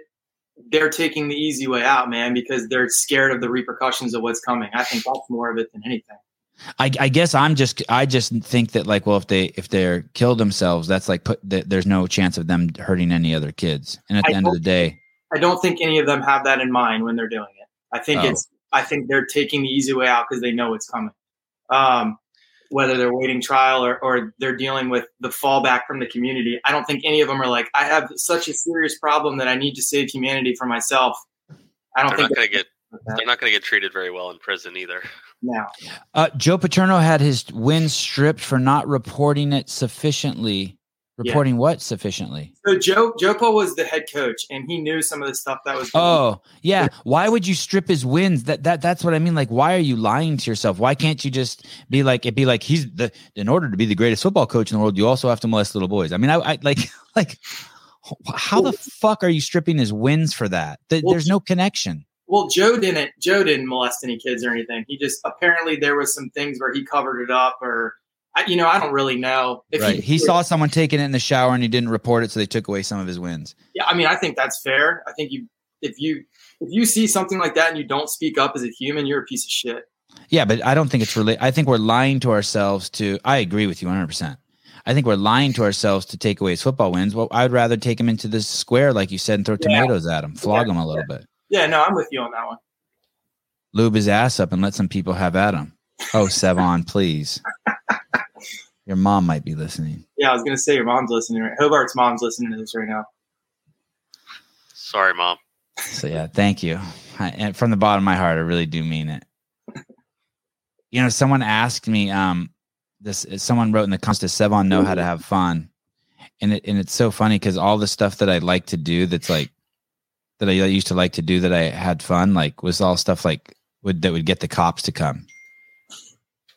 they're taking the easy way out, man, because they're scared of the repercussions of what's coming? I think that's more of it than anything. I, I guess I'm just I just think that like well if they if they're killed themselves that's like put that there's no chance of them hurting any other kids and at the I end of the day I don't think any of them have that in mind when they're doing it. I think Oh. it's I think they're taking the easy way out because they know it's coming. Um, whether they're waiting trial or, or they're dealing with the fallback from the community, I don't think any of them are like, I have such a serious problem that I need to save humanity for myself. I don't They're think not going to get that they're not going to get treated very well in prison either. now. uh, Joe Paterno had his wins stripped for not reporting it sufficiently reporting what sufficiently So Joe Joe Paul was the head coach, and he knew some of the stuff that was. going oh, on. oh yeah why would you strip his wins that that that's what I mean like why are you lying to yourself why can't you just be like it be like he's the in order to be the greatest football coach in the world you also have to molest little boys I mean I, I like like how the fuck are you stripping his wins for that Th- Well, there's no connection Well, Joe didn't. Joe didn't molest any kids or anything. He just apparently there was some things where he covered it up, or I, you know, I don't really know. If right he saw someone taking it in the shower and he didn't report it so they took away some of his wins Yeah, I mean, I think that's fair. I think you, if you, if you see something like that and you don't speak up as a human, you're a piece of shit. Yeah, but I don't think it's really. I think we're lying to ourselves to. I agree with you 100. percent I think we're lying to ourselves to take away his football wins. Well, I'd rather take him into the square, like you said, and throw Yeah. tomatoes at him, flog Yeah. him a little bit, Yeah, no, I'm with you on that one. lube his ass up, and let some people have at him. Oh, Sevan, please. Your mom might be listening. Yeah, I was gonna say your mom's listening. Right? Hobart's mom's listening to this right now. Sorry, mom. So yeah, thank you. I, and from the bottom of my heart, I really do mean it. You know, someone asked me, um, this someone wrote in the comments, does Sevan know how to have fun? And it and it's so funny because all the stuff that I like to do that's like that I used to like to do that I had fun, like was all stuff like would that would get the cops to come.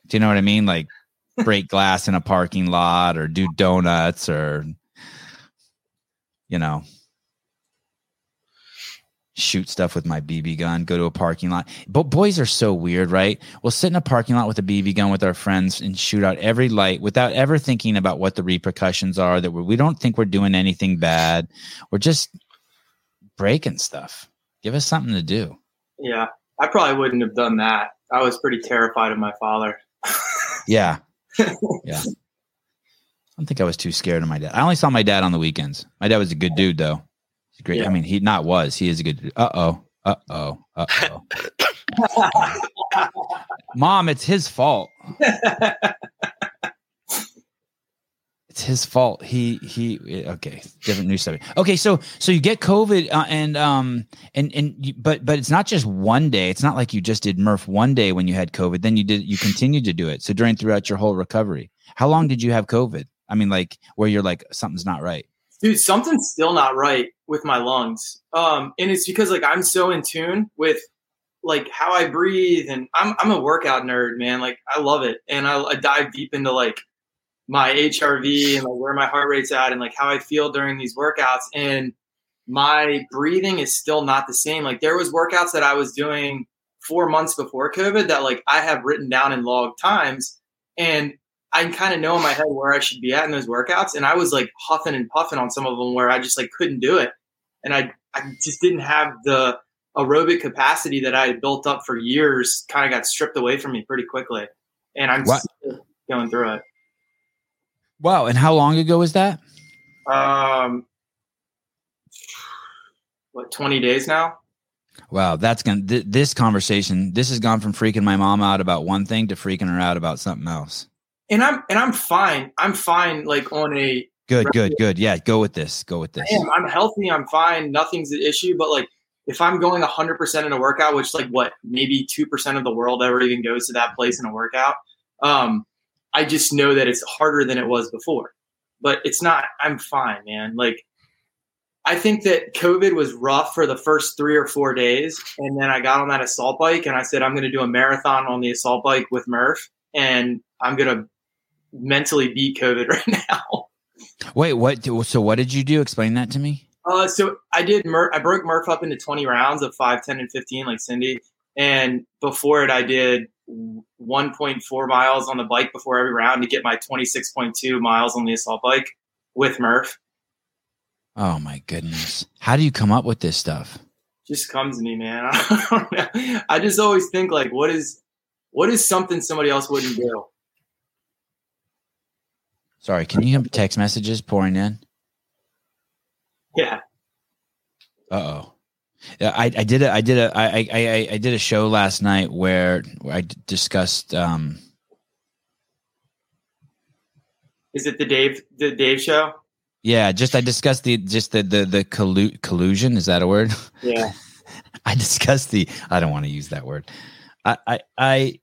Do you know what I mean? Like break glass in a parking lot or do donuts or you know shoot stuff with my BB gun, go to a parking lot. But boys are so weird, right? We'll sit in a parking lot with a BB gun with our friends and shoot out every light without ever thinking about what the repercussions are. That we're, we don't think we're doing anything bad. We're just breaking stuff. Give us something to do. Yeah, I probably wouldn't have done that. I was pretty terrified of my father. Yeah. Yeah. I don't think I was too scared of my dad. I only saw my dad on the weekends. My dad was a good dude, though. He's great. Yeah. I mean, he not was. He is a good dude. Uh oh. Uh oh. Uh oh. Mom, it's his fault. It's his fault. He he. Okay, different news subject. Okay, so so you get COVID uh, and um and and you, but but it's not just one day. It's not like you just did Murph one day when you had COVID. Then you did you continued to do it. So during throughout your whole recovery, how long did you have COVID? I mean, like where you're like something's not right. dude something's still not right with my lungs um and it's because like i'm so in tune with like how i breathe and i'm, I'm a workout nerd man like i love it and I, I dive deep into like my hrv and like where my heart rate's at and like how i feel during these workouts. And my breathing is still not the same. Like there was workouts that i was doing four months before covid that like i have written down in log times. And I kind of know in my head where I should be at in those workouts, and I was like huffing and puffing on some of them where I just like couldn't do it, and I I just didn't have the aerobic capacity that I had built up for years. Kind of got stripped away from me pretty quickly, and I'm going through it. Wow. And how long ago was that? Um, what twenty days now? Wow, that's gonna th- this conversation. This has gone from freaking my mom out about one thing to freaking her out about something else. And I'm and I'm fine. I'm fine. Like on a Good, good, good. Yeah, go with this. Go with this. Am. I'm healthy. I'm fine. Nothing's an issue. But like, if I'm going 100% in a workout, which like what maybe two percent of the world ever even goes to that place in a workout, um, I just know that it's harder than it was before. But it's not. I'm fine, man. Like, I think that COVID was rough for the first three or four days, and then I got on that assault bike, and I said I'm going to do a marathon on the assault bike with Murph, and I'm going to mentally beat COVID right now. Wait, what? So what did you do? Explain that to me. Uh, so I did. Mur- I broke Murph up into twenty rounds of five, 10, and fifteen, like Cindy. And before it, I did 1.4 miles on the bike before every round to get my 26.2 miles on the assault bike with Murph. Oh my goodness! How do you come up with this stuff? Just comes to me, man. I just always think like, what is, what is something somebody else wouldn't do? Sorry, can you hear text messages pouring in? Yeah. Uh oh. I, I did a I did a I, I I did a show last night where, where I discussed um Is it the Dave the Dave show? yeah just I discussed the just the the the collu- collusion is that a word Yeah. I discussed the I don't want to use that word I I I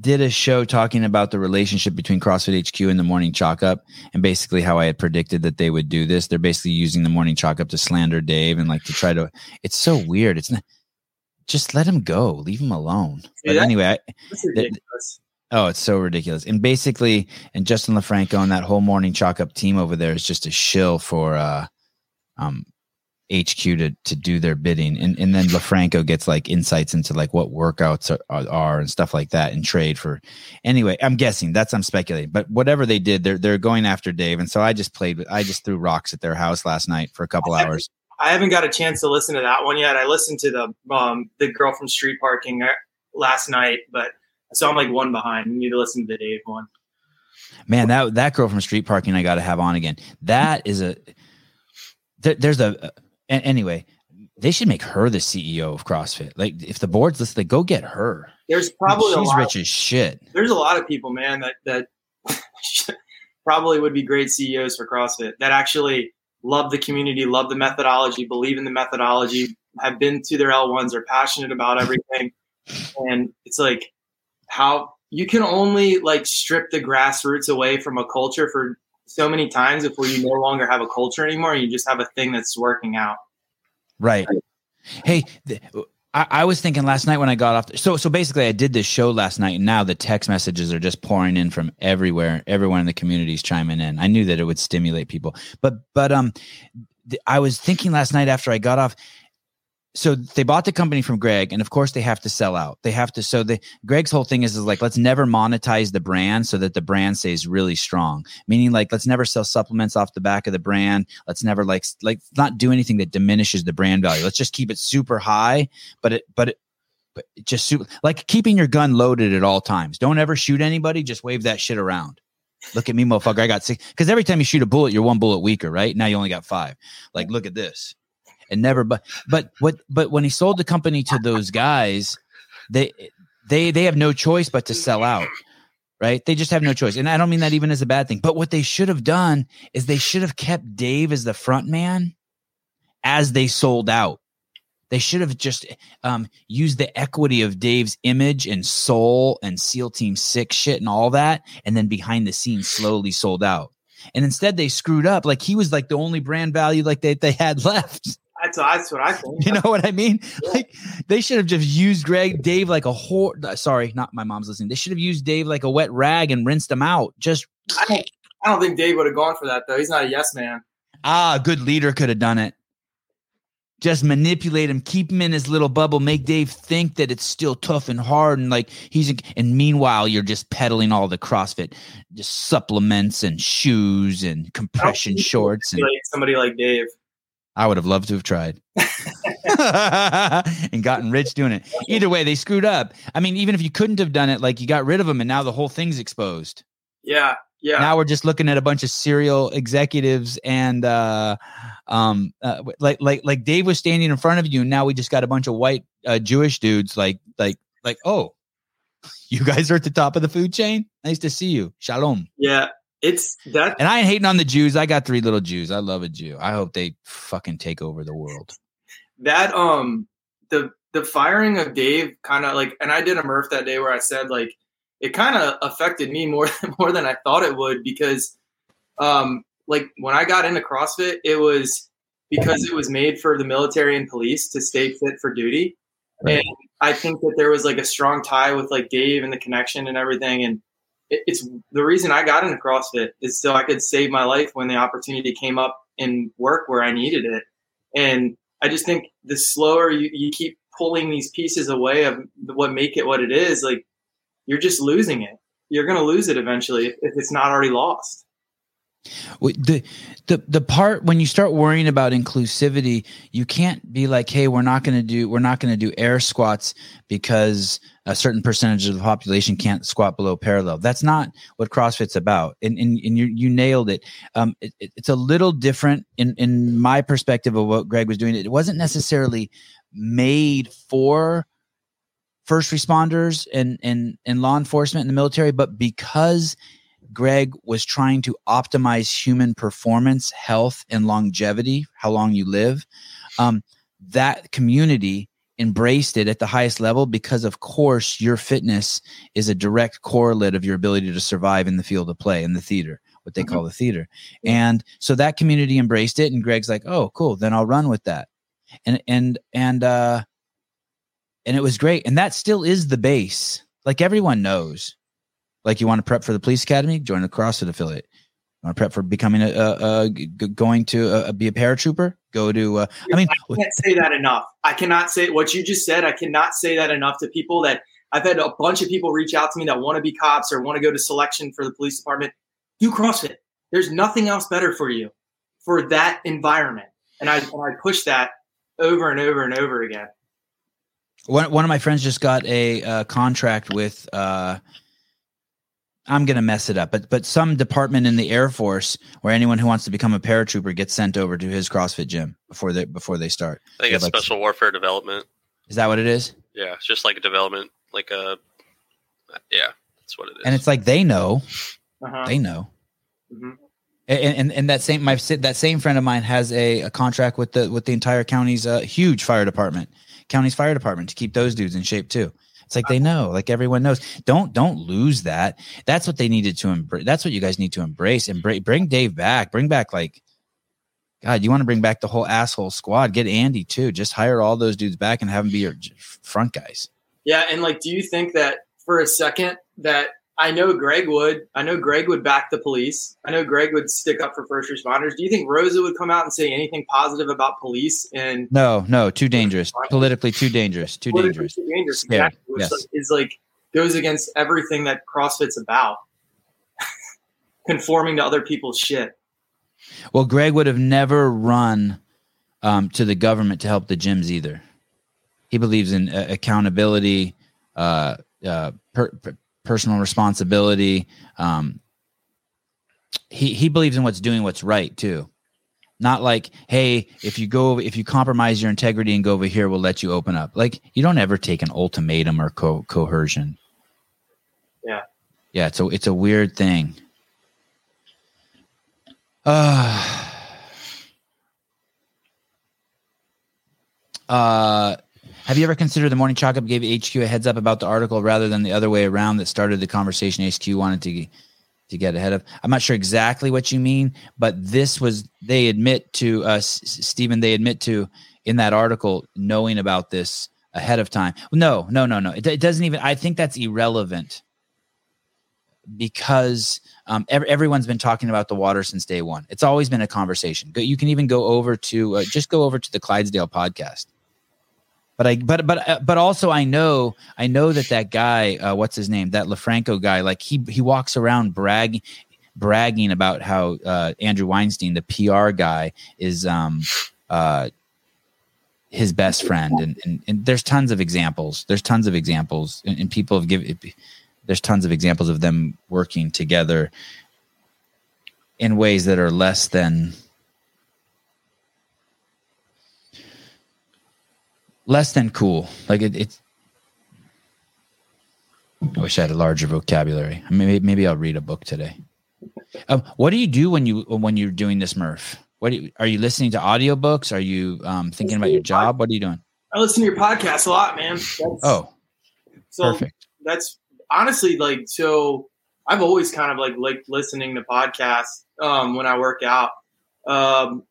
did a show talking about the relationship between CrossFit HQ and the morning chalk up and basically how I had predicted that they would do this. They're basically using the morning chalk up to slander Dave and like to try to it's so weird. It's not just let him go, leave him alone. But that- anyway, I, ridiculous. oh, it's so ridiculous. And basically, and Justin LoFranco and that whole morning chalk up team over there is just a shill for uh um HQ to to do their bidding, and and then LoFranco gets like insights into like what workouts are, are, are and stuff like that, and trade for. Anyway, I'm guessing that's I'm speculating, but whatever they did, they're they're going after Dave, and so I just played with I just threw rocks at their house last night for a couple hours. I haven't got a chance to listen to that one yet. I listened to the um the girl from Street Parking uh, last night, but so I'm like one behind. You need to listen to the Dave one. Man, that that girl from Street Parking, I got to have on again. That is a there, there's a, anyway. They should make her the CEO of CrossFit. Like, if the board's listening, go get her. There's probably a she's lot rich as shit. there's a lot of people, man, that that probably would be great CEOs for CrossFit that actually love the community, love the methodology, believe in the methodology, have been to their L1s, are passionate about everything. and it's like how you can only like strip the grassroots away from a culture for so many times before you no longer have a culture anymore you just have a thing that's working out. Right. Hey, I, I was thinking last night when I got off. So, so basically, I did this show last night, and now the text messages are just pouring in from everywhere. Everyone in the community is chiming in. I knew that it would stimulate people, but, but, um, th- I was thinking last night after I got off. So they bought the company from Greg, and of course they have to sell out. They have to. So the Greg's whole thing is, is like let's never monetize the brand so that the brand stays really strong. Meaning like let's never sell supplements off the back of the brand. Let's never like like not do anything that diminishes the brand value. Let's just keep it super high, but it but it but just super like keeping your gun loaded at all times. Don't ever shoot anybody. Just wave that shit around. Look at me, motherfucker. I got six. Because every time you shoot a bullet, you're one bullet weaker, right? Now you only got five. Like, look at this. And never, but, but, what, but when he sold the company to those guys, they, they, they have no choice but to sell out, right? They just have no choice. And I don't mean that even as a bad thing, but what they should have done is they should have kept Dave as the front man as they sold out. They should have just um, used the equity of Dave's image and soul and SEAL Team Six shit and all that, and then behind the scenes slowly sold out. And instead, they screwed up. Like he was like the only brand value like they they had left. That's, that's what I think. You know what I mean? Like they should have just used Greg Dave like a whore. Sorry, not my mom's listening. They should have used Dave like a wet rag and rinsed him out. Just I don't, I don't think Dave would have gone for that though. He's not a yes man. ah, a good leader could have done it. Just manipulate him, keep him in his little bubble, make Dave think that it's still tough and hard, and like he's. And meanwhile, you're just peddling all the CrossFit, just supplements and shoes and compression shorts. And Like somebody like Dave. I would have loved to have tried and gotten rich doing it. Either way, they screwed up. I mean, even if you couldn't have done it, like you got rid of them, and now the whole thing's exposed. Yeah, yeah. Now we're just looking at a bunch of serial executives and uh, um, uh, like like like Dave was standing in front of you, and now we just got a bunch of white uh, Jewish dudes. Like like like oh, you guys are at the top of the food chain. Nice to see you. Shalom. yeah, it's that. And I ain't hating on the Jews. I got three little Jews. I love a Jew. I hope they fucking take over the world. that um the the firing of Dave kind of like and I did a Murph that day where I said like it kind of affected me more more than I thought it would because um like when I got into CrossFit it was because it was made for the military and police to stay fit for duty Right. and I think that there was like a strong tie with like Dave and the connection and everything and it, it's the reason I got into CrossFit is so I could save my life when the opportunity came up in work where I needed it And I just think the slower you, you keep pulling these pieces away of what make it what it is, like you're just losing it. You're going to lose it eventually if, if it's not already lost. The the the part when you start worrying about inclusivity, you can't be like, "Hey, we're not going to do we're not going to do air squats because a certain percentage of the population can't squat below parallel." That's not what CrossFit's about, and and, and you you nailed it. Um, it, It's a little different in in my perspective of what Greg was doing. It wasn't necessarily made for first responders and and and law enforcement in the military, but because Greg was trying to optimize human performance, health, and longevity, how long you live. Um, that community embraced it at the highest level because, of course, your fitness is a direct correlate of your ability to survive in the field of play in the theater, what they mm-hmm. call the theater. And so that community embraced it, and Greg's like, "Oh, cool, then I'll run with that." And and and uh, and it was great, and that still is the base. Like everyone knows, like you want to prep for the police academy, join a CrossFit affiliate. You want to prep for becoming a, a, a going to a, be a paratrooper? Go to. Uh, I mean, I can't say that enough. I cannot say what you just said. I cannot say that enough to people that I've had a bunch of people reach out to me that want to be cops or want to go to selection for the police department. Do CrossFit. There's nothing else better for you for that environment. And I, and I push that over and over and over again. One, one of my friends just got a uh, contract with uh, I'm going to mess it up, but but some department in the Air Force where anyone who wants to become a paratrooper gets sent over to his CrossFit gym before they before they start. I think it's like, special warfare development. Is that what it is? Yeah, it's just like a development, like a yeah, that's what it is. And it's like they know, uh-huh. they know. Mm-hmm. And, and, and that same my that same friend of mine has a, a contract with the with the entire county's uh, huge fire department, county's fire department to keep those dudes in shape too. It's like they know, like everyone knows. Don't don't lose that. That's what they needed to embrace. That's what you guys need to embrace and bring, bring Dave back. Bring back like God, you want to bring back the whole asshole squad. Get Andy too. Just hire all those dudes back and have them be your front guys. Yeah, and like, do you think that for a second that I know Greg would. I know Greg would back the police. I know Greg would stick up for first responders. Do you think Roza would come out and say anything positive about police? And no, no, too dangerous. Politically, too dangerous. Too dangerous. Too dangerous. Exactly. Which yes. is like goes against everything that CrossFit's about. Conforming to other people's shit. Well, Greg would have never run um, to the government to help the gyms either. He believes in uh, accountability. Uh, uh, per, per, personal responsibility. Um, he he believes in what's doing what's right too. Not like, hey, if you go, if you compromise your integrity and go over here, we'll let you open up. Like, you don't ever take an ultimatum or co- coercion. Yeah, yeah. It's a it's a weird thing. Uh, uh have you ever considered the morning chalk up gave HQ a heads up about the article rather than the other way around that started the conversation HQ wanted to to get ahead of? I'm not sure exactly what you mean, but this was they admit to uh, Stephen. They admit to in that article knowing about this ahead of time. No, no, no, no. It, it doesn't even. I think that's irrelevant because um, everyone's been talking about the water since day one. It's always been a conversation. You can even go over to uh, just go over to the Clydesdale podcast but I but but uh, but also I know I know that that guy uh, what's his name? That LoFranco guy like he he walks around bragging bragging about how uh, Andrew Weinstein the PR guy is um uh his best friend. And, and, and there's tons of examples. There's tons of examples. And, and people have given there's tons of examples of them working together in ways that are less than less than cool. Like it, it's. I wish I had a larger vocabulary. Maybe maybe I'll read a book today. Um, what do you do when you when you're doing this, Murph? What you, are you listening to audiobooks? Are you um, thinking about your job? What are you doing? I listen to your podcast a lot, man. That's, oh, so perfect. That's honestly like so. I've always kind of like like listening to podcasts um, when I work out, um,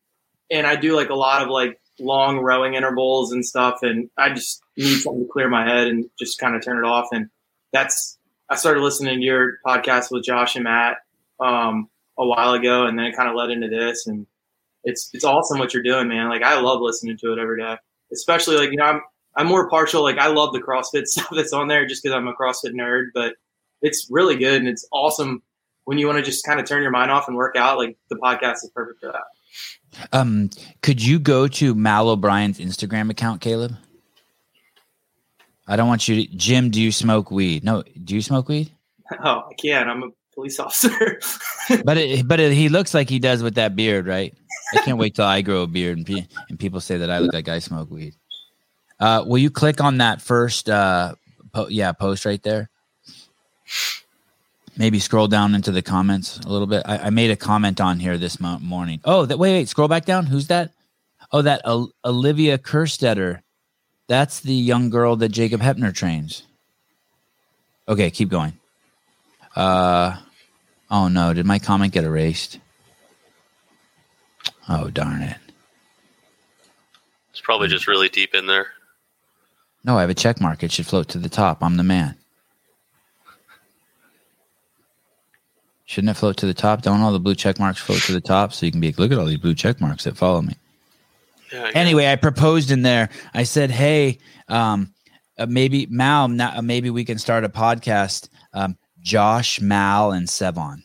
and I do like a lot of like long rowing intervals and stuff. And I just need something to clear my head and just kind of turn it off. And that's, I started listening to your podcast with Josh and Matt um, a while ago, and then it kind of led into this. And it's it's awesome what you're doing, man. Like I love listening to it every day, especially like you know I'm I'm more partial. Like I love the CrossFit stuff that's on there just because I'm a CrossFit nerd, but it's really good and it's awesome when you want to just kind of turn your mind off and work out. Like the podcast is perfect for that. Um, could you go to Mal O'Brien's Instagram account, Caleb? I don't want you to. Jim, do you smoke weed? No, do you smoke weed? Oh, I can't. I'm a police officer. but it, but it, he looks like he does with that beard, right? I can't wait till I grow a beard and, pe- and people say that I look like I smoke weed. Uh, will you click on that first? Uh, po- yeah, post right there. Maybe scroll down into the comments a little bit. I, I made a comment on here this mo- morning. Oh, that wait, wait, scroll back down. Who's that? Oh, that o- Olivia Kerstetter. That's the young girl that Jacob Heppner trains. Okay, keep going. Uh, oh no, did my comment get erased? Oh darn it! It's probably just really deep in there. No, I have a check mark. It should float to the top. I'm the man. Shouldn't it float to the top? Don't all the blue check marks float to the top so you can be like, look at all these blue check marks that follow me? Yeah, I Anyway, I proposed in there. I said, hey, um, uh, maybe Mal, now, uh, maybe we can start a podcast. Um, Josh, Mal, and Sevan.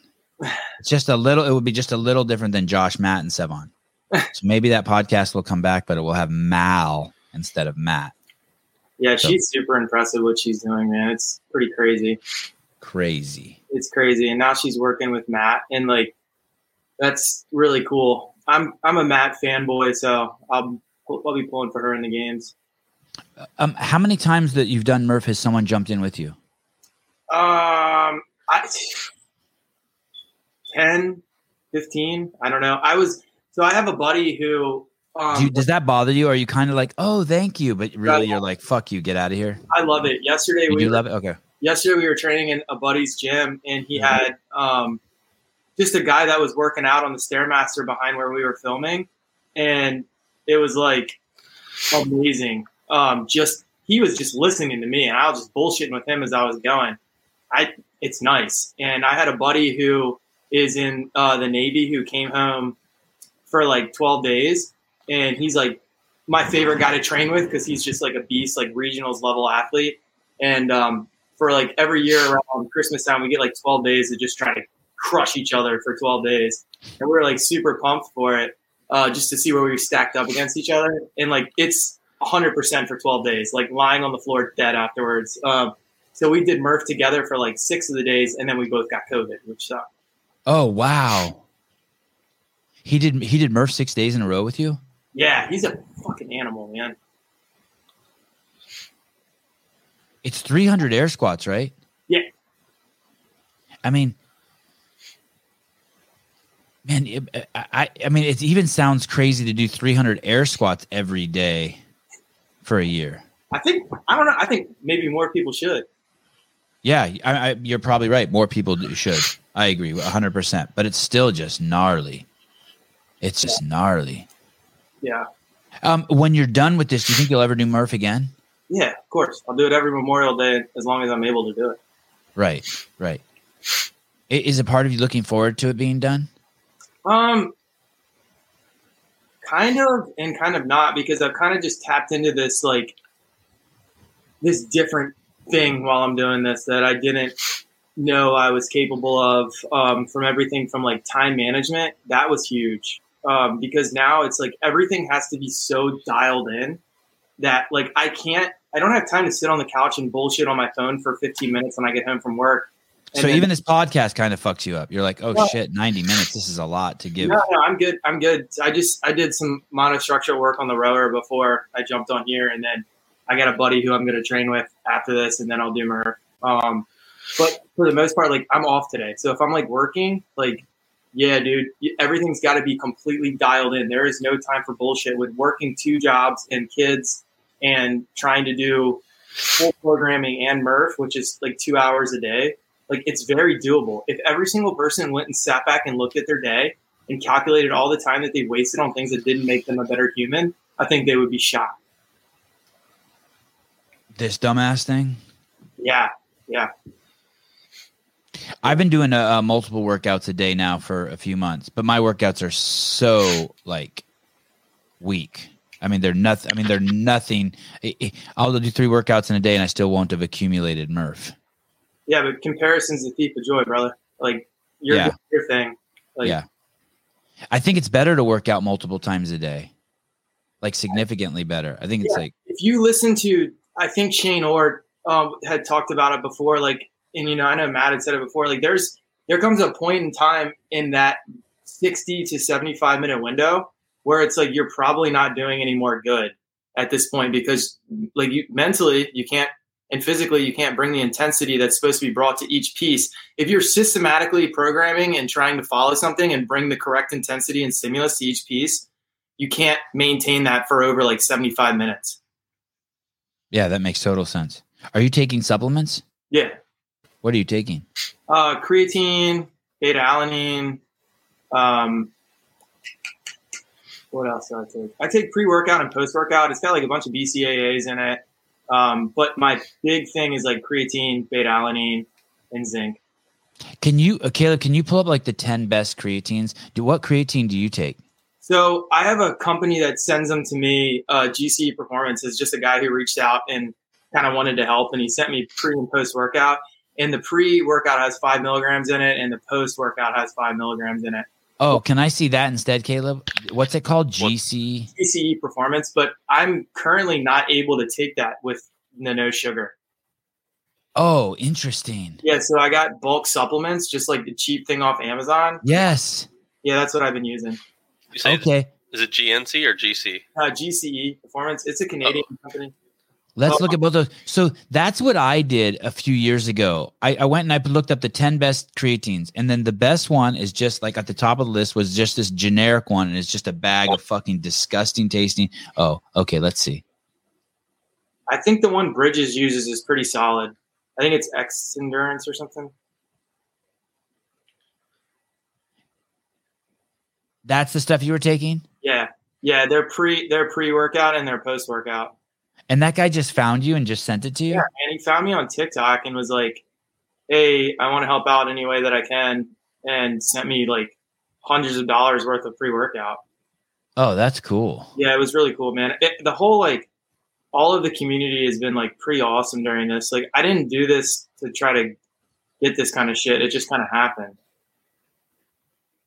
It's just a little. It would be just a little different than Josh, Matt, and Sevan. So maybe that podcast will come back, but it will have Mal instead of Matt. yeah, So- she's super impressive what she's doing, man. It's pretty crazy. Crazy. It's crazy. And now she's working with Matt and like that's really cool. I'm I'm a Matt fanboy, so I'll I'll be pulling for her in the games. Um, how many times that you've done Murph has someone jumped in with you? Um, I 10, 15, I don't know. I was so I have a buddy who um, Do you, does that bother you? Or are you kind of like, oh, thank you, but really you're like, fuck you, get out of here? I love it. Yesterday You we do love it? Okay. Yesterday we were training in a buddy's gym and he Mm-hmm. had um just a guy that was working out on the stairmaster behind where we were filming and it was like amazing. Um just he was just listening to me and i was just bullshitting with him as i was going. I it's nice. And i had a buddy who is in uh, the navy who came home for like 12 days and he's like my favorite guy to train with because he's just like a beast like regionals level athlete. And um, for like every year around Christmas time, we get like 12 days to just try to crush each other for 12 days. And we're like super pumped for it uh, just to see where we stacked up against each other. And like it's 100% for 12 days, like lying on the floor dead afterwards. Um, so we did Murph together for like six of the days, and then we both got COVID, which sucked. Oh, wow. He did he did Murph six days in a row with you? Yeah, he's a fucking animal, man. It's 300 air squats, right? Yeah. I mean, man, it, I, I mean, it even sounds crazy to do 300 air squats every day for a year. I think, I don't know, I think maybe more people should. Yeah, I, I, you're probably right. More people do- should. I agree, 100%. But it's still just gnarly. It's just gnarly. Yeah. Um, when you're done with this, do you think you'll ever do Murph again? Yeah, of course. I'll do it every Memorial Day as long as I'm able to do it. Right, right. Is a part of you looking forward to it being done? Um, kind of and kind of not because I've kind of just tapped into this like this different thing while I'm doing this that I didn't know I was capable of. Um, from everything from like time management, that was huge. Um, because now it's like everything has to be so dialed in that like I can't. I don't have time to sit on the couch and bullshit on my phone for 15 minutes when I get home from work. And so then- even this podcast kind of fucks you up. You're like, oh Well- shit, 90 minutes. This is a lot to give. No, no, I'm good. I'm good. I just I did some monostructural work on the rower before I jumped on here, and then I got a buddy who I'm going to train with after this, and then I'll do Murph. Um, but for the most part, like I'm off today, so if I'm like working, like yeah, dude, everything's got to be completely dialed in. There is no time for bullshit with working two jobs and kids and trying to do full programming and Murph, which is like two hours a day. Like it's very doable. If every single person went and sat back and looked at their day and calculated all the time that they wasted on things that didn't make them a better human, I think they would be shocked. This dumbass thing. Yeah, yeah. I've been doing uh, uh, multiple workouts a day now for a few months, but my workouts are so like weak. I mean, they're nothing. I mean, they're nothing. I'll do three workouts in a day, and I still won't have accumulated Murph. Yeah, but comparison's the thief of joy, brother. Like you're Yeah. your thing. Like, Yeah. I think it's better to work out multiple times a day, like significantly better. I think it's like if you listen to, I think Shane Orr um, had talked about it before. Like, and you know, I know Matt had said it before. Like, there's there comes a point in time in that 60 to 75 minute window where it's like you're probably not doing any more good at this point because like you mentally you can't and physically you can't bring the intensity that's supposed to be brought to each piece if you're systematically programming and trying to follow something and bring the correct intensity and stimulus to each piece you can't maintain that for over like 75 minutes yeah, that makes total sense. Are you taking supplements? yeah What are you taking? uh, creatine beta alanine um, what else do I take? I take pre-workout and post-workout. It's got like a bunch of BCAAs in it. Um, but my big thing is like creatine, beta alanine, and zinc. Can you, uh, Caleb? Can you pull up like the ten best creatines? Do what creatine do you take? So I have a company that sends them to me. Uh, GC Performance is just a guy who reached out and kind of wanted to help, and he sent me pre and post workout. And the pre workout has five milligrams in it, and the post workout has five milligrams in it. Oh, can I see that instead, Caleb? What's it called? GC. GCE Performance, but I'm currently not able to take that with the no sugar. Oh, interesting. Yeah, so I got bulk supplements, just like the cheap thing off Amazon. Yes. Yeah, that's what I've been using. You say Okay. is it GNC or GC? Uh, GCE Performance. It's a Canadian company. Let's Oh. look at both those. So that's what I did a few years ago. I, I went and I looked up the 10 best creatines. And then the best one is just like at the top of the list was just this generic one. And it's just a bag of fucking disgusting tasting. Oh, okay. Let's see. I think the one Bridges uses is pretty solid. I think it's Xendurance or something. That's the stuff you were taking? Yeah, yeah. They're pre they're pre workout and they're post workout. And that guy just found you and just sent it to you? Yeah, and he found me on TikTok and was like, "Hey, I want to help out any way that I can," and sent me like hundreds of dollars worth of free workout. Oh, that's cool. Yeah, it was really cool, man. It, the whole like all of the community has been like pretty awesome during this. Like, I didn't do this to try to get this kind of shit. It just kind of happened.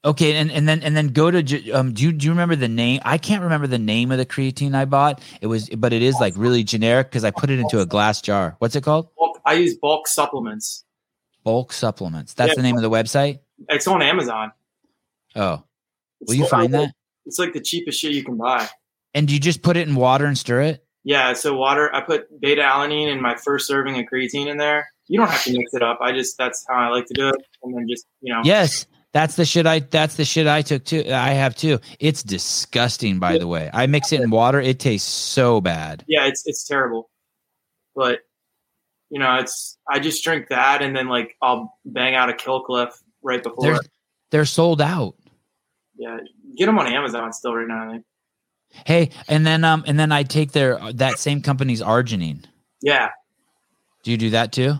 Okay, and, and then and then go to um. Do you do you remember the name? I can't remember the name of the creatine I bought. It was, but it is like really generic because I put it into a glass jar. What's it called? Bulk, I use bulk supplements. Bulk supplements. That's Yeah. the name of the website. It's on Amazon. Oh, It's will you like- find that? It's like the cheapest shit you can buy. And do you just put it in water and stir it? Yeah, so water. I put beta alanine in my first serving of creatine in there. You don't have to mix it up. I just that's how I like to do it, and then just you know. Yes, that's the shit I. That's the shit I took too. I have too. It's disgusting, by the way. I mix it in water. It tastes so bad. Yeah, it's it's terrible, but you know, it's I just drink that, and then like I'll bang out a kill cliff right before. They're they're sold out. yeah, get them on Amazon still right now. I think. Hey, and then um, and then I take their that same company's arginine. Yeah, Do you do that too?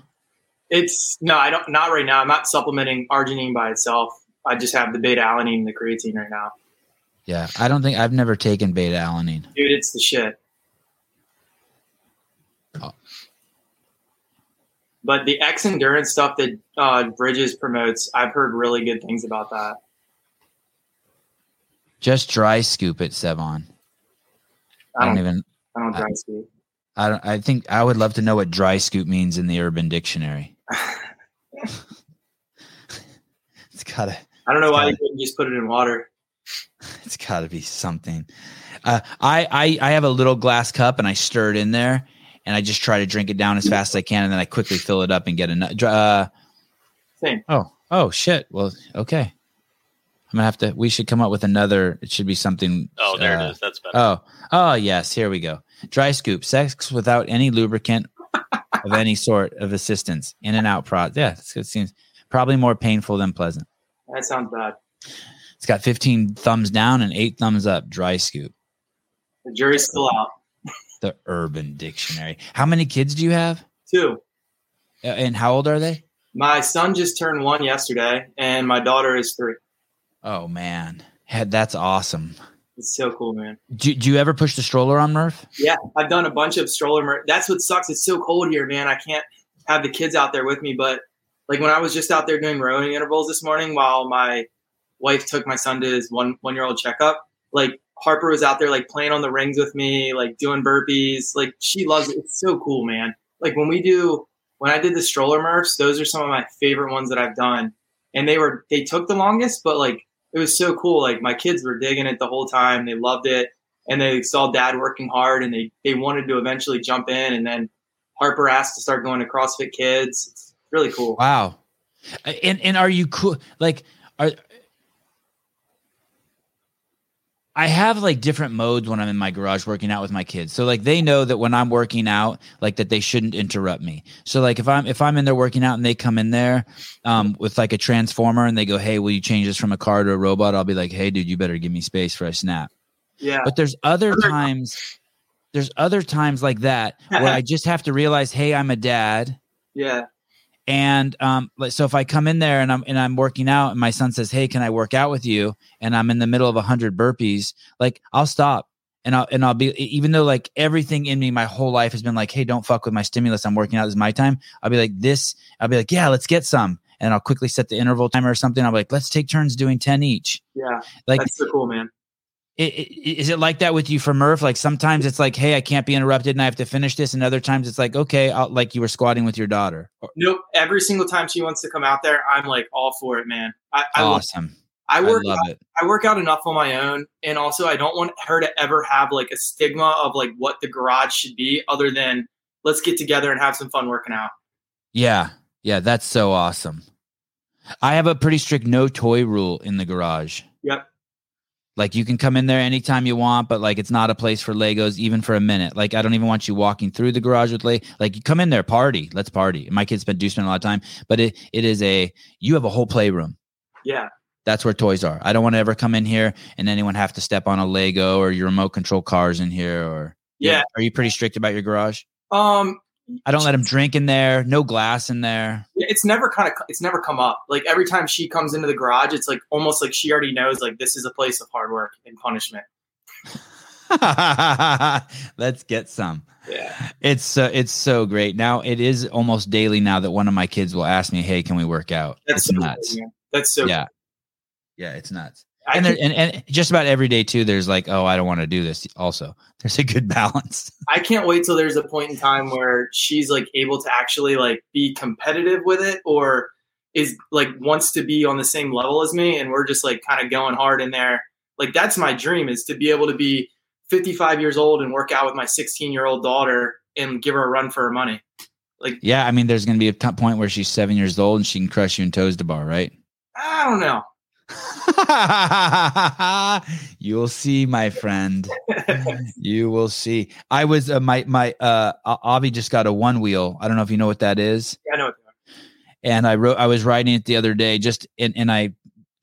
it's no, I don't. Not right now. I'm not supplementing arginine by itself. I just have the beta alanine and the creatine right now. Yeah, I don't think I've never taken beta alanine. Dude, it's the shit. Oh. But the Xendurance stuff that uh, Bridges promotes, I've heard really good things about that. Just dry scoop it, Sevan. I I don't even. I don't dry scoop. I don't. I think I would love to know what dry scoop means in the Urban Dictionary. it's gotta. I don't know why Got you couldn't just put it in water. It's gotta be something. Uh, I, I I have a little glass cup and I stir it in there and I just try to drink it down as fast as I can and then I quickly fill it up and get another. Uh, Same. oh oh shit. Well okay. I'm gonna have to. We should come up with another. It should be something. Oh, there uh, it is. That's better. Oh, oh yes, here we go. Dry scoop, sex without any lubricant of any sort of assistance. In and out prod. Yeah, it seems probably more painful than pleasant. That sounds bad. It's got 15 thumbs down and eight thumbs up. Dry scoop. The jury's still out. The Urban Dictionary. How many kids do you have? Two. Uh, And how old are they? My son just turned one yesterday, and my daughter is three. Oh man, that's awesome. It's so cool, man. Do, do you ever push the stroller on Murph? Yeah, I've done a bunch of stroller. Mer- That's what sucks. It's so cold here, man. I can't have the kids out there with me. But like when I was just out there doing rowing intervals this morning, while my wife took my son to his one one year old checkup, like Harper was out there like playing on the rings with me, like doing burpees. Like she loves it. It's so cool, man. Like when we do when I did the stroller Murphs, those are some of my favorite ones that I've done. And they were they took the longest, but like it was so cool. Like my kids were digging it the whole time. They loved it. And they saw dad working hard and they, they wanted to eventually jump in. And then Harper asked to start going to CrossFit Kids. It's really cool. Wow. And and are you cool? Like, are I have like different modes when I'm in my garage working out with my kids. So like they know that when I'm working out, like that they shouldn't interrupt me. So like if I'm if I'm in there working out and they come in there um, with like a transformer and they go, "Hey, will you change this from a car to a robot?" I'll be like, "Hey, dude, you better give me space for a snap." Yeah. But there's other times, there's other times like that where I just have to realize, "Hey, I'm a dad." Yeah. And um, like so, if I come in there and I'm and I'm working out, and my son says, "Hey, can I work out with you?" and I'm in the middle of a hundred burpees, like I'll stop and I'll and I'll be even though like everything in me, my whole life has been like, "Hey, don't fuck with my stimulus. I'm working out. This is my time." I'll be like, "This." I'll be like, "Yeah, let's get some," and I'll quickly set the interval timer or something. I'll be like, "Let's take turns doing ten each." Yeah. Like, That's so cool, man. I- i- is it like that with you for Murph? Like sometimes it's like, "Hey, I can't be interrupted, and I have to finish this," and other times it's like, "Okay," I'll, like you were squatting with your daughter. Nope. Every single time she wants to come out there, I'm like all for it, man. I, I, Awesome. I I work love it. I work out enough on my own, and also I don't want her to ever have like a stigma of like what the garage should be, other than let's get together and have some fun working out. Yeah. Yeah. That's so awesome. I have a pretty strict no toy rule in the garage. Yep. Like you can come in there anytime you want, but like it's not a place for Legos even for a minute. Like I don't even want you walking through the garage with Leg. Like you come in there, party, let's party. My kids spend do spend a lot of time, but it it is a you have a whole playroom. Yeah. That's where toys are. I don't want to ever come in here and anyone have to step on a Lego or your remote control cars in here or Yeah. Are you pretty strict about your garage? Um, I don't let him drink in there. No glass in there. it's never kind of it's never come up. Like every time she comes into the garage, it's like almost like she already knows like this is a place of hard work and punishment. Let's get some. Yeah. It's uh, it's so great. Now it is almost daily now that one of my kids will ask me, "Hey, can we work out?" That's it's so nuts. man. That's so yeah, yeah, it's nuts. And, there, and and just about every day too. There's like, "Oh, I don't want to do this." Also, there's a good balance. I can't wait till there's a point in time where she's like able to actually like be competitive with it or is like wants to be on the same level as me and we're just like kind of going hard in there. Like that's my dream is to be able to be 55 years old and work out with my 16 year old daughter and give her a run for her money. Like Yeah, I mean, there's going to be a point where she's seven years old and she can crush you in toes to bar, right? I don't know. You'll see, my friend. you will see. I was uh, my my uh Avi just got a one wheel. I don't know if you know what that is. I know. And I wrote I was riding it the other day just and, and I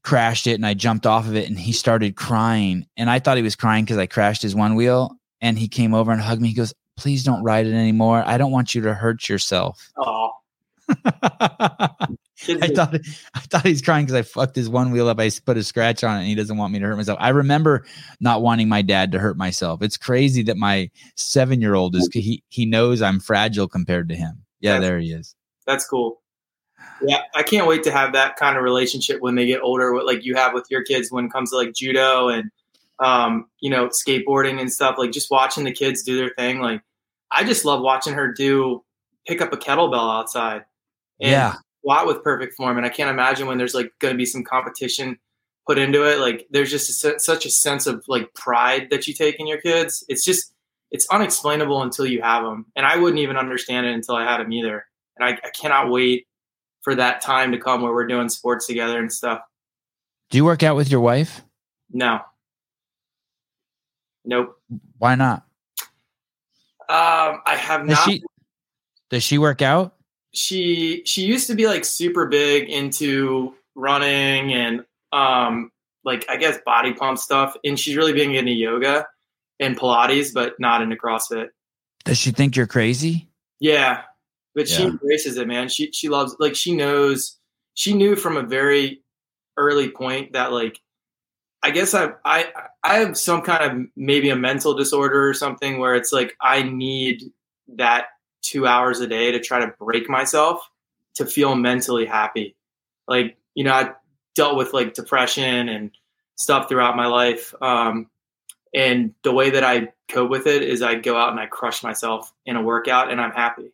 crashed it and I jumped off of it and he started crying. And I thought he was crying because I crashed his one wheel. And he came over and hugged me. He goes, Please don't ride it anymore. I don't want you to hurt yourself. Oh, I thought I thought he's crying because I fucked his one wheel up. I put a scratch on it, and he doesn't want me to hurt myself. I remember not wanting my dad to hurt myself. It's crazy that my seven year old is he he knows I'm fragile compared to him. Yeah, That's- there he is. that's cool. Yeah, I can't wait to have that kind of relationship when they get older, with, like you have with your kids when it comes to like judo and um, you know skateboarding and stuff. Like just watching the kids do their thing. Like I just love watching her do pick up a kettlebell outside and Yeah, squat with perfect form. And I can't imagine when there's like going to be some competition put into it. Like there's just a, such a sense of like pride that you take in your kids. It's just it's unexplainable until you have them, and I wouldn't even understand it until I had them either. And I, I cannot wait for that time to come where we're doing sports together and stuff. do you work out with your wife? No, nope. Why not? Um, I have Does not. she does she work out? She she used to be like super big into running and um like I guess body pump stuff, and she's really big into yoga and Pilates, but not into CrossFit. Does she think you're crazy? Yeah, but she embraces it, man. She she loves like she knows she knew from a very early point that like I guess I I I have some kind of maybe a mental disorder or something where it's like I need that two hours a day to try to break myself to feel mentally happy. Like you know, I dealt with like depression and stuff throughout my life. Um, and the way that I cope with it is I go out and I crush myself in a workout and I'm happy.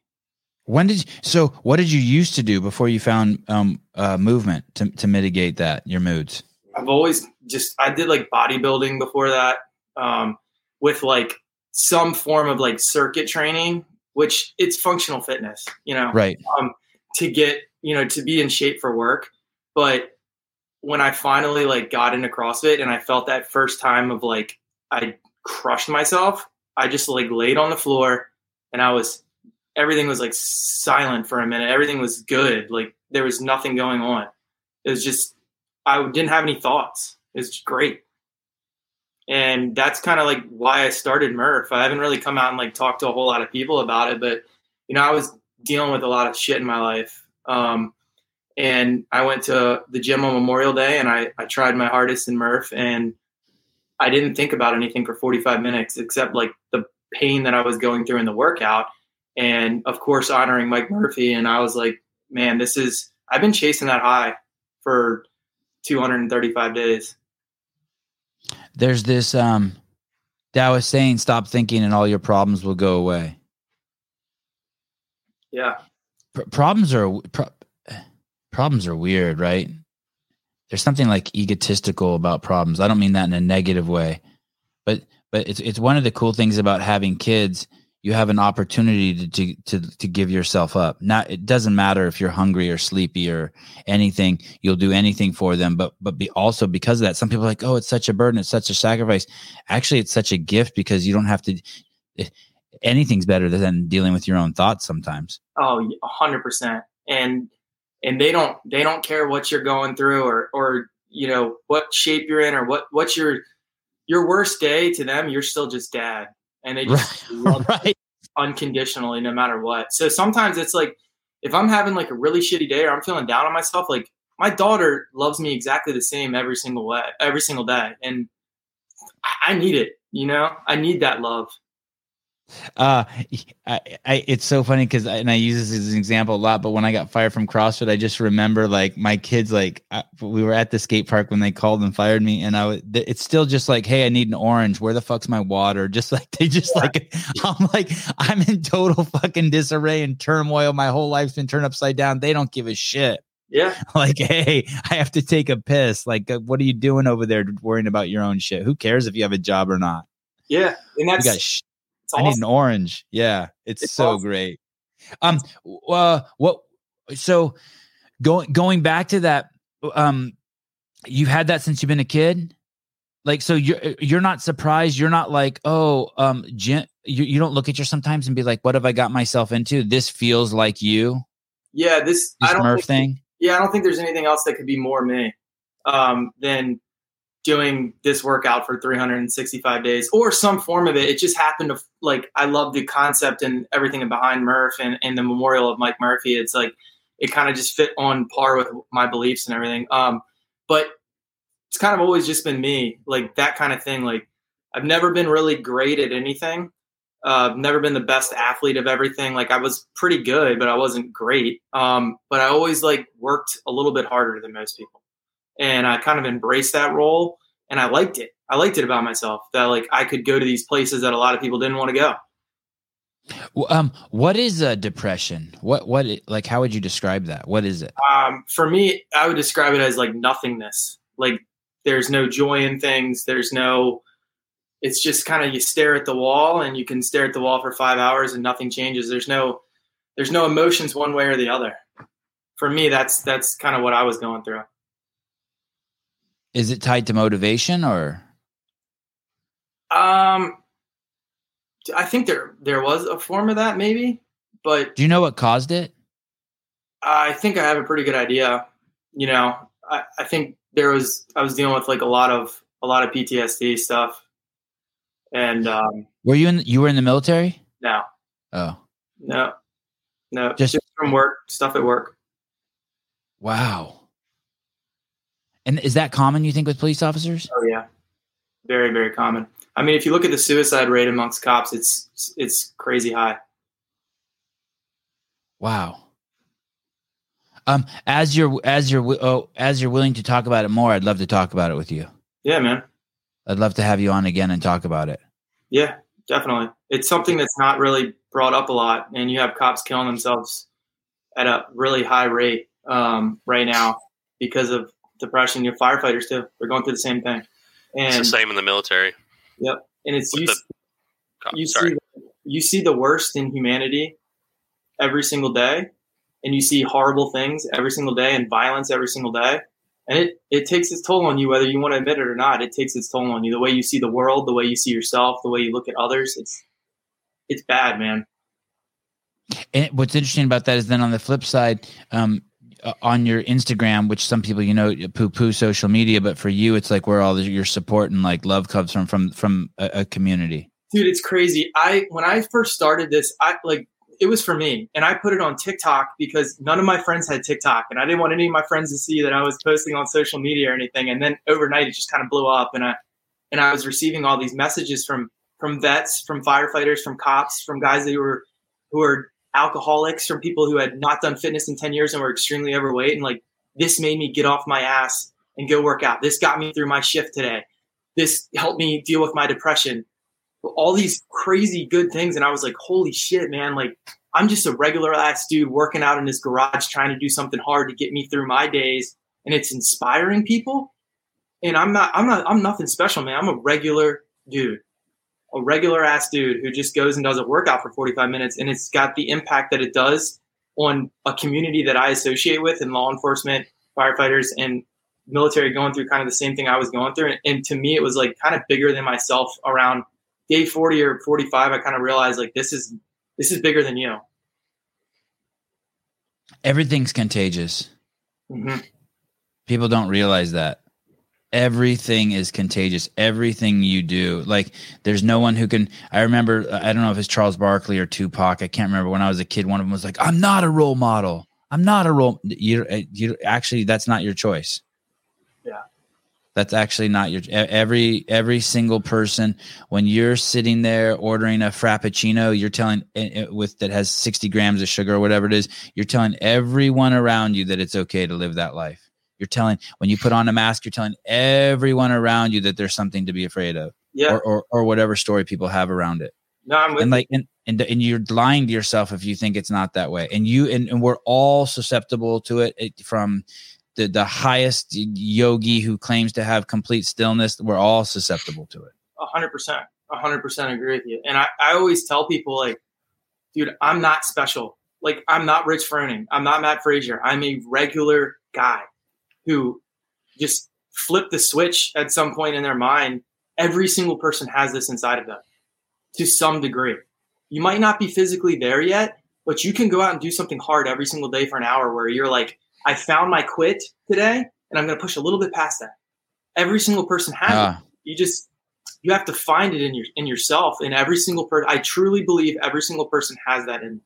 When did you, so? What did you used to do before you found um, uh, movement to to mitigate that your moods? I've always just I did like bodybuilding before that um, with like some form of like circuit training, which it's functional fitness, you know, Right. um, to get you know to be in shape for work. But when I finally like got into CrossFit and I felt that first time of like I crushed myself, I just like laid on the floor and I was everything was like silent for a minute. Everything was good. Like there was nothing going on. It was just I didn't have any thoughts. It's great. And that's kind of like why I started Murph. I haven't really come out and like talked to a whole lot of people about it, but you know, I was dealing with a lot of shit in my life. Um, and I went to the gym on Memorial Day and I, I tried my hardest in Murph and I didn't think about anything for 45 minutes except like the pain that I was going through in the workout. And of course, honoring Mike Murphy. And I was like, man, this is, I've been chasing that high for 235 days. There's this um, was saying, stop thinking, and all your problems will go away. Yeah. Pr- problems are pro- problems are weird, right? There's something like egotistical about problems. I don't mean that in a negative way, but but it's it's one of the cool things about having kids. You have an opportunity to to to, to give yourself up. Not it doesn't matter if you're hungry or sleepy or anything. You'll do anything for them. But but be also because of that, some people are like, oh, it's such a burden. It's such a sacrifice. Actually, it's such a gift because you don't have to. Eh, anything's better than dealing with your own thoughts sometimes. Oh, a hundred percent. And and they don't they don't care what you're going through or or you know what shape you're in or what what's your your worst day to them. You're still just dad, and they just love right. unconditionally no matter what. So sometimes it's like if I'm having like a really shitty day or I'm feeling down on myself, like my daughter loves me exactly the same every single way, every single day, and I, I need it. You know, I need that love. Uh, I, I, it's so funny because, and I use this as an example a lot. But when I got fired from CrossFit, I just remember like my kids, like I, we were at the skate park when they called and fired me, and I was. It's still just like, hey, I need an orange. Where the fuck's my water? Just like they just Yeah. like, I'm like, I'm in total fucking disarray and turmoil. My whole life's been turned upside down. They don't give a shit. Yeah, Like, hey, I have to take a piss. Like, uh, what are you doing over there, worrying about your own shit? Who cares if you have a job or not? yeah, and that's sh- I need an orange. Yeah, it's, It's so awesome. great. Um, uh, what? So going going back to that, um, you've had that since you've been a kid. Like, so you're you're not surprised. You're not like, oh, um, you you don't look at your sometimes and be like, what have I got myself into? This feels like you. Yeah, this I don't think, thing. Yeah, I don't think there's anything else that could be more me um, than doing this workout for 365 days or some form of it. It just happened to like I love the concept and everything behind Murph and, and the memorial of Mike Murphy. It's like it kind of just fit on par with my beliefs and everything. Um, but it's kind of always just been me, like that kind of thing. Like I've never been really great at anything. Uh, never been the best athlete of everything. Like I was pretty good, but I wasn't great. Um, but I always like worked a little bit harder than most people, and I kind of embraced that role, and I liked it. I liked it about myself that like I could go to these places that a lot of people didn't want to go. Um, what is a depression? What what like? How would you describe that? What is it? Um, for me, I would describe it as like nothingness. Like there's no joy in things. There's no. It's just kind of you stare at the wall, and you can stare at the wall for five hours, and nothing changes. There's no, there's no emotions one way or the other. For me, that's that's kind of what I was going through. Is it tied to motivation or? Um, I think there there was a form of that maybe, but Do you know what caused it? I think I have a pretty good idea. You know, I, I think there was I was dealing with like a lot of a lot of PTSD stuff, and um, Were you in? You were in the military? no, Oh, no, No, Just- just, from work, stuff at work. Wow. And is that common, you think, with police officers? Oh yeah, very very common. I mean, if you look at the suicide rate amongst cops, it's it's crazy high. Wow. Um, as you're as you're oh, as you're willing to talk about it more, I'd love to talk about it with you. Yeah, man. I'd love to have you on again and talk about it. Yeah, definitely. It's something that's not really brought up a lot, and you have cops killing themselves at a really high rate um, right now because of depression. Your firefighters too; they're going through the same thing, It's and the same in the military. Yep, and it's with you, the cop- you Sorry. see you see the worst in humanity every single day, and you see horrible things every single day and violence every single day. And it, it takes its toll on you, whether you want to admit it or not. It takes its toll on you. The way you see the world, the way you see yourself, the way you look at others. It's it's bad, man. And what's interesting about that is then on the flip side, um, Uh, on your Instagram, which some people you know poo poo social media, but for you, it's like where all your support and like love comes from from from a, a community. dude it's crazy i when i first started this i like it was for me and i put it on tiktok because none of my friends had tiktok and i didn't want any of my friends to see that i was posting on social media or anything and then overnight it just kind of blew up and i and i was receiving all these messages from from vets from firefighters from cops from guys that were who were alcoholics from people who had not done fitness in 10 years and were extremely overweight and like this made me get off my ass and go work out. This got me through my shift today. This helped me deal with my depression. All these crazy good things and i was like holy shit man like i'm just a regular ass dude working out in this garage trying to do something hard to get me through my days and it's inspiring people? And i'm not i'm not i'm nothing special man. I'm a regular dude a regular ass dude who just goes and does a workout for 45 minutes and it's got the impact that it does on a community that i associate with in law enforcement firefighters and military going through kind of the same thing i was going through and, and to me it was like kind of bigger than myself around day 40 or 45 i kind of realized like this is this is bigger than you Everything's contagious. hmm People don't realize that. Everything is contagious. Everything you do, like there's no one who can. I remember. I don't know if it's Charles Barkley or Tupac. I can't remember. When I was a kid, one of them was like, "I'm not a role model. I'm not a role." You, you actually, that's not your choice. Yeah. That's actually not your. Every every single person when you're sitting there ordering a frappuccino, you're telling eh, eh, with that has 60 grams of sugar or whatever it is. You're telling everyone around you that it's okay to live that life. You're telling when you put on a mask, you're telling everyone around you that there's something to be afraid of, yeah or, or or whatever story people have around it. no i'm with And like and, and and you're lying to yourself if you think it's not that way. And you and, and we're all susceptible to it, it from the the highest yogi who claims to have complete stillness. We're all susceptible to it. A hundred percent, a hundred percent agree with you. And I, I always tell people like, dude, I'm not special. Like I'm not Rich Froning. I'm not Matt Fraser. I'm a regular guy who just flipped the switch at some point in their mind. Every single person has this inside of them to some degree. You might not be physically there yet, but you can go out and do something hard every single day for an hour where you're like, I found my quit today and I'm going to push a little bit past that. Every single person has it Ah, you just you have to find it in your in yourself in every single person i truly believe every single person has that in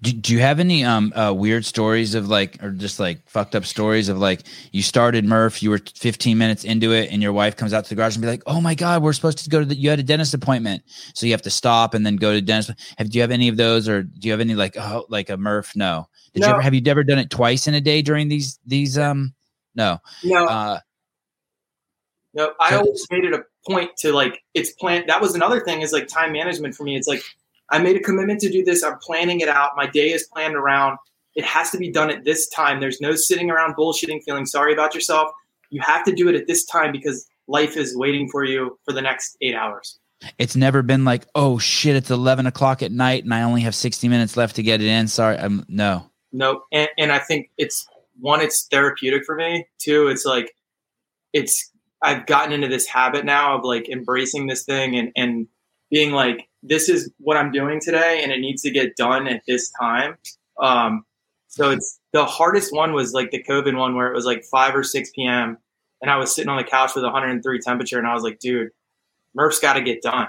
do, do you have any um uh, weird stories of like or just like fucked up stories of like you started Murph, you were 15 minutes into it, and your wife comes out to the garage and be like, "Oh my god, we're supposed to go to the you had a dentist appointment, so you have to stop and then go to dentist." Have do you have any of those, or do you have any like oh like a Murph? No. Did you ever have you ever done it twice in a day during these these um? No. no Uh, no i so- always made it a point to like it's plan that was another thing is like time management for me it's like i made a commitment to do this. I'm planning it out. My day is planned around. It has to be done at this time. There's no sitting around bullshitting feeling sorry about yourself. You have to do it at this time because life is waiting for you for the next eight hours. It's never been like oh shit, it's 11 o'clock at night and I only have 60 minutes left to get it in. Sorry, I'm no. No, and, and I think it's one, it's therapeutic for me. Two, it's like it's I've gotten into this habit now of like embracing this thing and and being like, this is what I'm doing today, and it needs to get done at this time. Um, so it's the hardest one was like the COVID one where it was like five or six p.m. and I was sitting on the couch with 103 temperature, and I was like, dude, Murph's got to get done.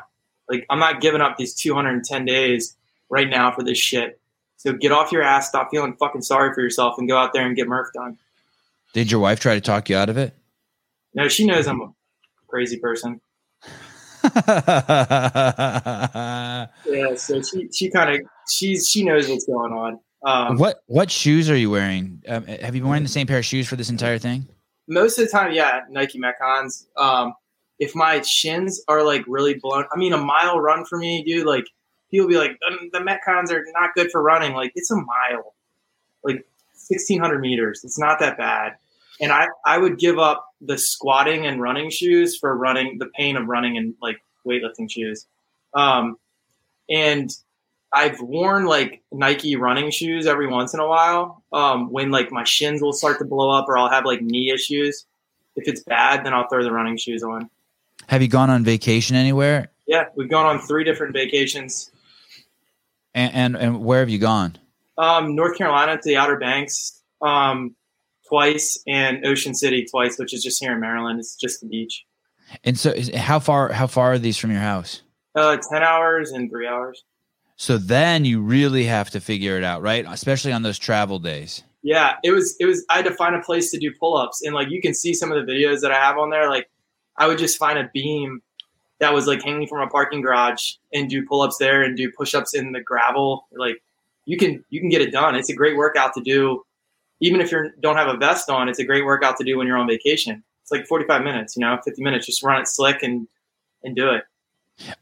Like I'm not giving up these 210 days right now for this shit. So get off your ass, stop feeling fucking sorry for yourself, and go out there and get Murph done. Did your wife try to talk you out of it? No, she knows I'm a crazy person. Yeah, so she she kind of she's she knows what's going on. Um, what what shoes are you wearing? Um, have you been wearing the same pair of shoes for this entire thing? most of the time, yeah, Nike Metcons. Um, if my shins are like really blown, I mean, a mile run for me, dude. Like people be like, the, the Metcons are not good for running. Like it's a mile, like sixteen hundred meters. It's not that bad. And I I would give up the squatting and running shoes for running the pain of running in like weightlifting shoes. Um, and I've worn like Nike running shoes every once in a while. Um, when like my shins will start to blow up or I'll have like knee issues. If it's bad, then I'll throw the running shoes on. Have you gone on vacation anywhere? Yeah, we've gone on three different vacations. And and, and where have you gone? Um, North Carolina to the Outer Banks um, twice, and Ocean City twice, which is just here in Maryland. It's just the beach. And so, is, how far how far are these from your house? Uh, ten hours and three hours. So then you really have to figure it out, right? Especially on those travel days. Yeah, it was it was I had to find a place to do pull-ups and like you can see some of the videos that I have on there like I would just find a beam that was like hanging from a parking garage and do pull-ups there and do push-ups in the gravel like you can you can get it done. It's a great workout to do even if you don't have a vest on, it's a great workout to do when you're on vacation. It's like 45 minutes, you know, 50 minutes just run it slick and and do it.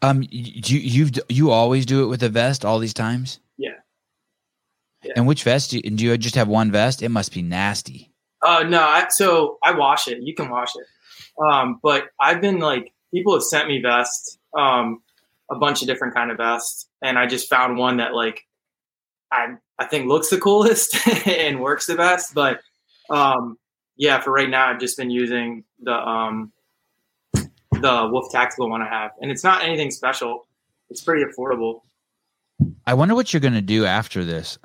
Um, you you've you always do it with a vest all these times. Yeah. Yeah. And which vest do you, do you just have one vest? It must be nasty. Uh, no, I, so I wash it. You can wash it. Um, but I've been like, people have sent me vests, um, a bunch of different kind of vests, and I just found one that like I I think looks the coolest and works the best. But um, yeah, for right now, I've just been using the um, the Wolf Tactical one I have, and it's not anything special. It's pretty affordable. I wonder what you're going to do after this.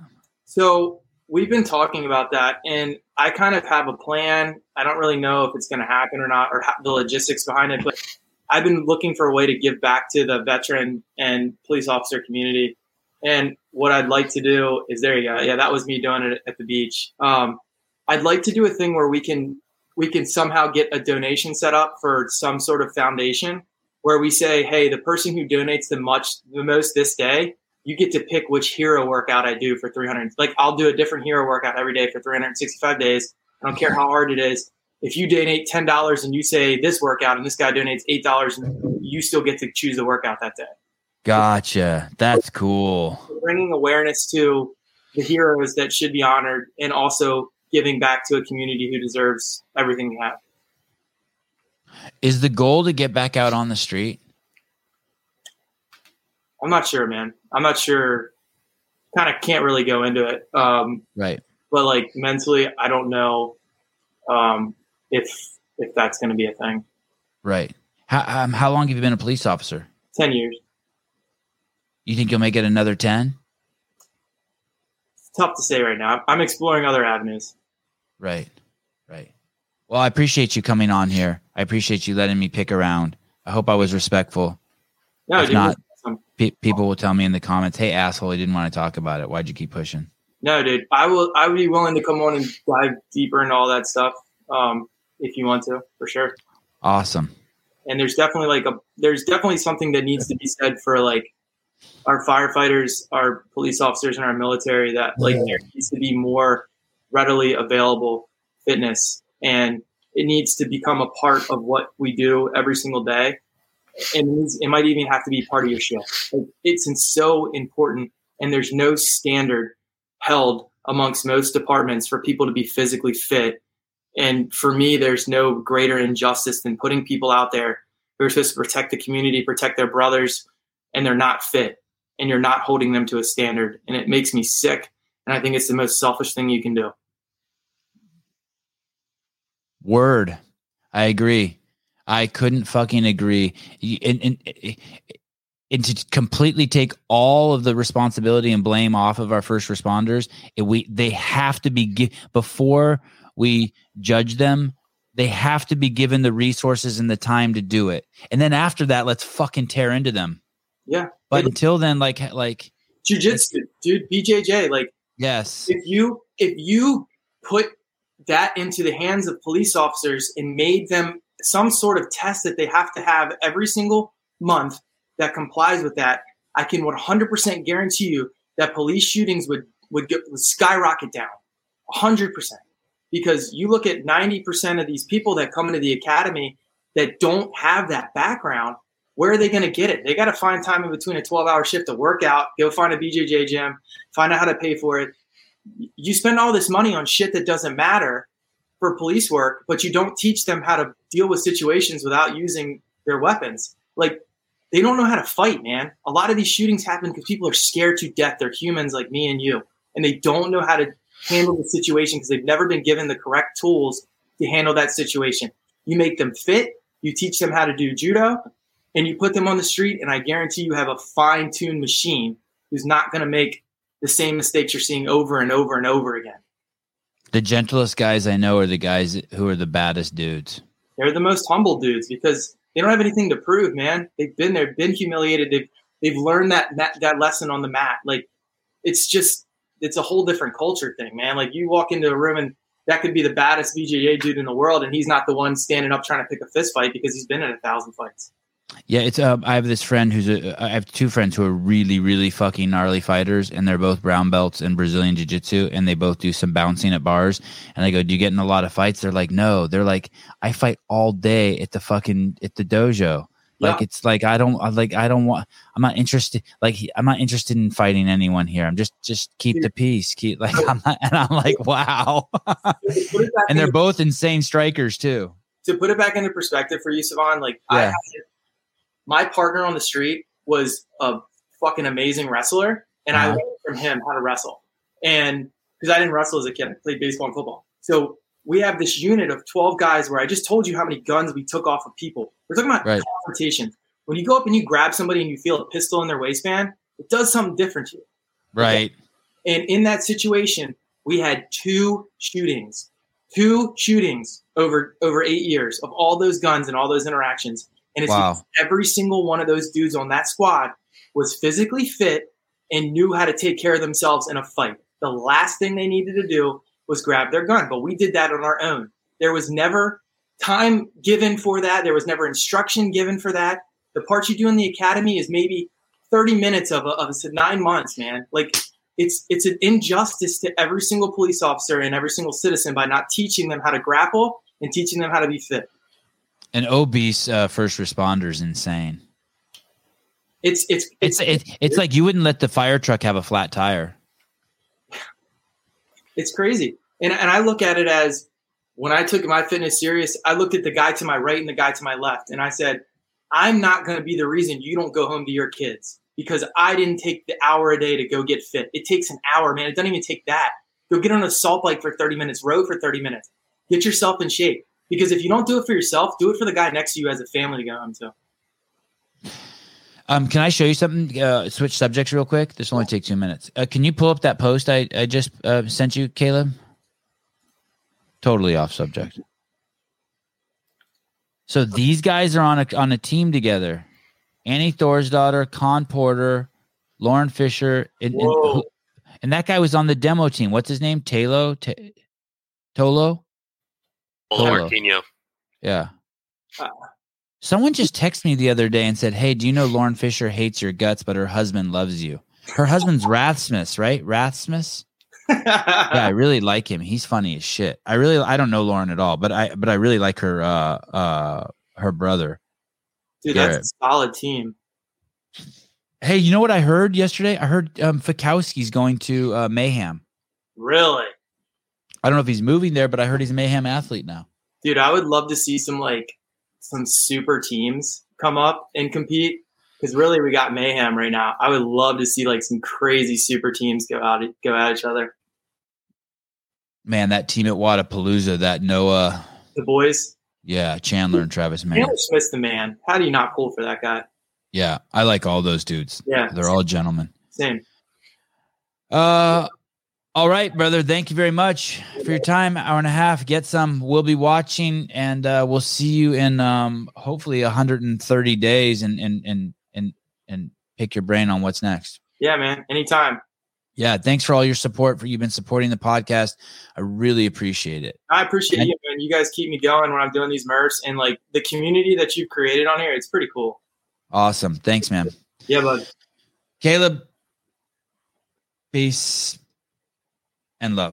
So we've been talking about that, and I kind of have a plan. I don't really know if it's going to happen or not, or ha- the logistics behind it. But I've been looking for a way to give back to the veteran and police officer community. And what I'd like to do is there you go. Yeah, that was me doing it at the beach. Um, I'd like to do a thing where we can we can somehow get a donation set up for some sort of foundation where we say, hey, the person who donates the much the most this day, you get to pick which hero workout I do for 300. Like I'll do a different hero workout every day for 365 days. I don't care how hard it is. If you donate ten dollars and you say this workout, and this guy donates eight dollars, you still get to choose the workout that day. Gotcha. That's cool. Bringing awareness to the heroes that should be honored, and also giving back to a community who deserves everything we have. Is the goal to get back out on the street? I'm not sure, man. I'm not sure. Kind of can't really go into it. Um, Right. but like mentally, I don't know um, if if that's going to be a thing. Right. How um, how long have you been a police officer? Ten years. You think you'll make it another ten? It's tough to say right now. I'm exploring other avenues. Right. Right. Well, I appreciate you coming on here. I appreciate you letting me pick around. I hope I was respectful. No, If dude, not- awesome. Pe- people will tell me in the comments, "Hey, asshole, you didn't want to talk about it. Why'd you keep pushing?" no, dude. I will. I would be willing to come on and dive deeper into all that stuff um, if you want to, for sure. Awesome. and there's definitely like a there's definitely something that needs to be said for like our firefighters our police officers and our military that like there needs to be more readily available fitness and it needs to become a part of what we do every single day and it, might even have to be part of your shift it's so important and there's no standard held amongst most departments for people to be physically fit and for me, there's no greater injustice than putting people out there who are supposed to protect the community, protect their brothers, and they're not fit. And you're not holding them to a standard. And it makes me sick. And I think it's the most selfish thing you can do. Word. I agree. I couldn't fucking agree. And, and, and to completely take all of the responsibility and blame off of our first responders, it, we they have to be before we judge them. They have to be given the resources and the time to do it. And then after that, let's fucking tear into them. Yeah. But until then, like like jujitsu, dude. BJJ, like Yes. if you if you put that into the hands of police officers and made them some sort of test that they have to have every single month that complies with that, I can 100% guarantee you that police shootings would would, get, would skyrocket down 100% because you look at 90% of these people that come into the academy that don't have that background where are they going to get it? They got to find time in between a 12 hour shift to work out go find a bjj gym find out how to pay for it. You spend all this money on shit that doesn't matter for police work but you don't teach them how to deal with situations without using their weapons. Like they don't know how to fight man. A lot of these shootings happen because people are scared to death. They're humans like me and you and they don't know how to handle the situation because they've never been given the correct tools to handle that situation. You make them fit, you teach them how to do judo, and you put them on the street, and I guarantee you have a fine tuned machine who's not going to make the same mistakes you're seeing over and over and over again. The gentlest guys I know are the guys who are the baddest dudes. They're the most humble dudes because they don't have anything to prove, man. They've been there, been humiliated. They've they've learned that that, that lesson on the mat. Like it's just it's a whole different culture thing, man. Like you walk into a room and that could be the baddest BJJ dude in the world, and he's not the one standing up trying to pick a fist fight because he's been in a thousand fights. Yeah, it's. Um, I have this friend who's a. I have two friends who are really, really fucking gnarly fighters, and they're both brown belts in Brazilian Jiu Jitsu, and they both do some bouncing at bars. And I go, "Do you get in a lot of fights?" They're like, "No." They're like, "I fight all day at the fucking at the dojo." Like Yeah. it's like I don't I like I don't want I'm not interested like I'm not interested in fighting anyone here. I'm just just keep the peace. Keep like I'm not and I'm like wow. To put it back and they're both insane strikers too. to put it back into perspective for you, Sevan, like I Yeah. had, my partner on the street was a fucking amazing wrestler, and I Uh-huh. learned from him how to wrestle. And because I didn't wrestle as a kid, I played baseball and football. So we have this unit of 12 guys where I just told you how many guns we took off of people. We're talking about Right. confrontations. When you go up and you grab somebody and you feel a pistol in their waistband, it does something different to you. Right. And in that situation, we had two shootings, two shootings over over eight years of all those guns and all those interactions. And it's Wow. every single one of those dudes on that squad was physically fit and knew how to take care of themselves in a fight. The last thing they needed to do was grab their gun, but we did that on our own. There was never time given for that. There was never instruction given for that. The part you do in the academy is maybe 30 minutes of, a, of a, nine months, man. Like it's it's an injustice to every single police officer and every single citizen by not teaching them how to grapple and teaching them how to be fit. An obese uh, first responder is insane. It's it's It's it, it's like you wouldn't let the fire truck have a flat tire. it's crazy. And and I look at it as when I took my fitness serious, I looked at the guy to my right and the guy to my left, and I said, I'm not going to be the reason you don't go home to your kids because I didn't take the hour a day to go get fit. It takes an hour, man. It doesn't even take that. Go get on a salt bike for 30 minutes, row for 30 minutes, get yourself in shape. Because if you don't do it for yourself, do it for the guy next to you as a family to go home to. Um, can I show you something? Uh, switch subjects real quick. This will only take two minutes. Uh, can you pull up that post I, I just uh, sent you, Caleb? Totally off subject. So these guys are on a on a team together. Annie Thor's daughter, Khan Porter, Lauren Fisher, and, and, and that guy was on the demo team. What's his name? Talo? T- Tolo? Polo Polo. Yeah. Ah. Someone just texted me the other day and said, Hey, do you know Lauren Fisher hates your guts, but her husband loves you? Her husband's Rathsmith, right? Rathsmith? Yeah, I really like him. He's funny as shit. I really I don't know Lauren at all, but I but I really like her uh uh her brother. Dude, Garrett. that's a solid team. Hey, you know what I heard yesterday? I heard um Fikowski's going to uh Mayhem. Really? I don't know if he's moving there, but I heard he's a Mayhem athlete now. Dude, I would love to see some like some super teams come up and compete. Because really, we got mayhem right now. I would love to see like some crazy super teams go out go at each other. Man, that team at Wodapalooza, that Noah, The boys, yeah, Chandler and Travis Mann. Taylor Smith's the man. How do you not pull for that guy? Yeah, I like all those dudes. Yeah, They're all gentlemen. same. Uh, all right, brother. Thank you very much for your time. Hour and a half. Get some. We'll be watching, and uh, we'll see you in um, hopefully 130 days, and and and and and pick your brain on what's next. Yeah, man. Anytime. Yeah, thanks for all your support. For you've been supporting the podcast. I really appreciate it. I appreciate you, man. You guys keep me going when I'm doing these Murphs and like the community that you've created on here. It's pretty cool. Awesome. Thanks, man. Yeah, bud. Caleb, peace and love.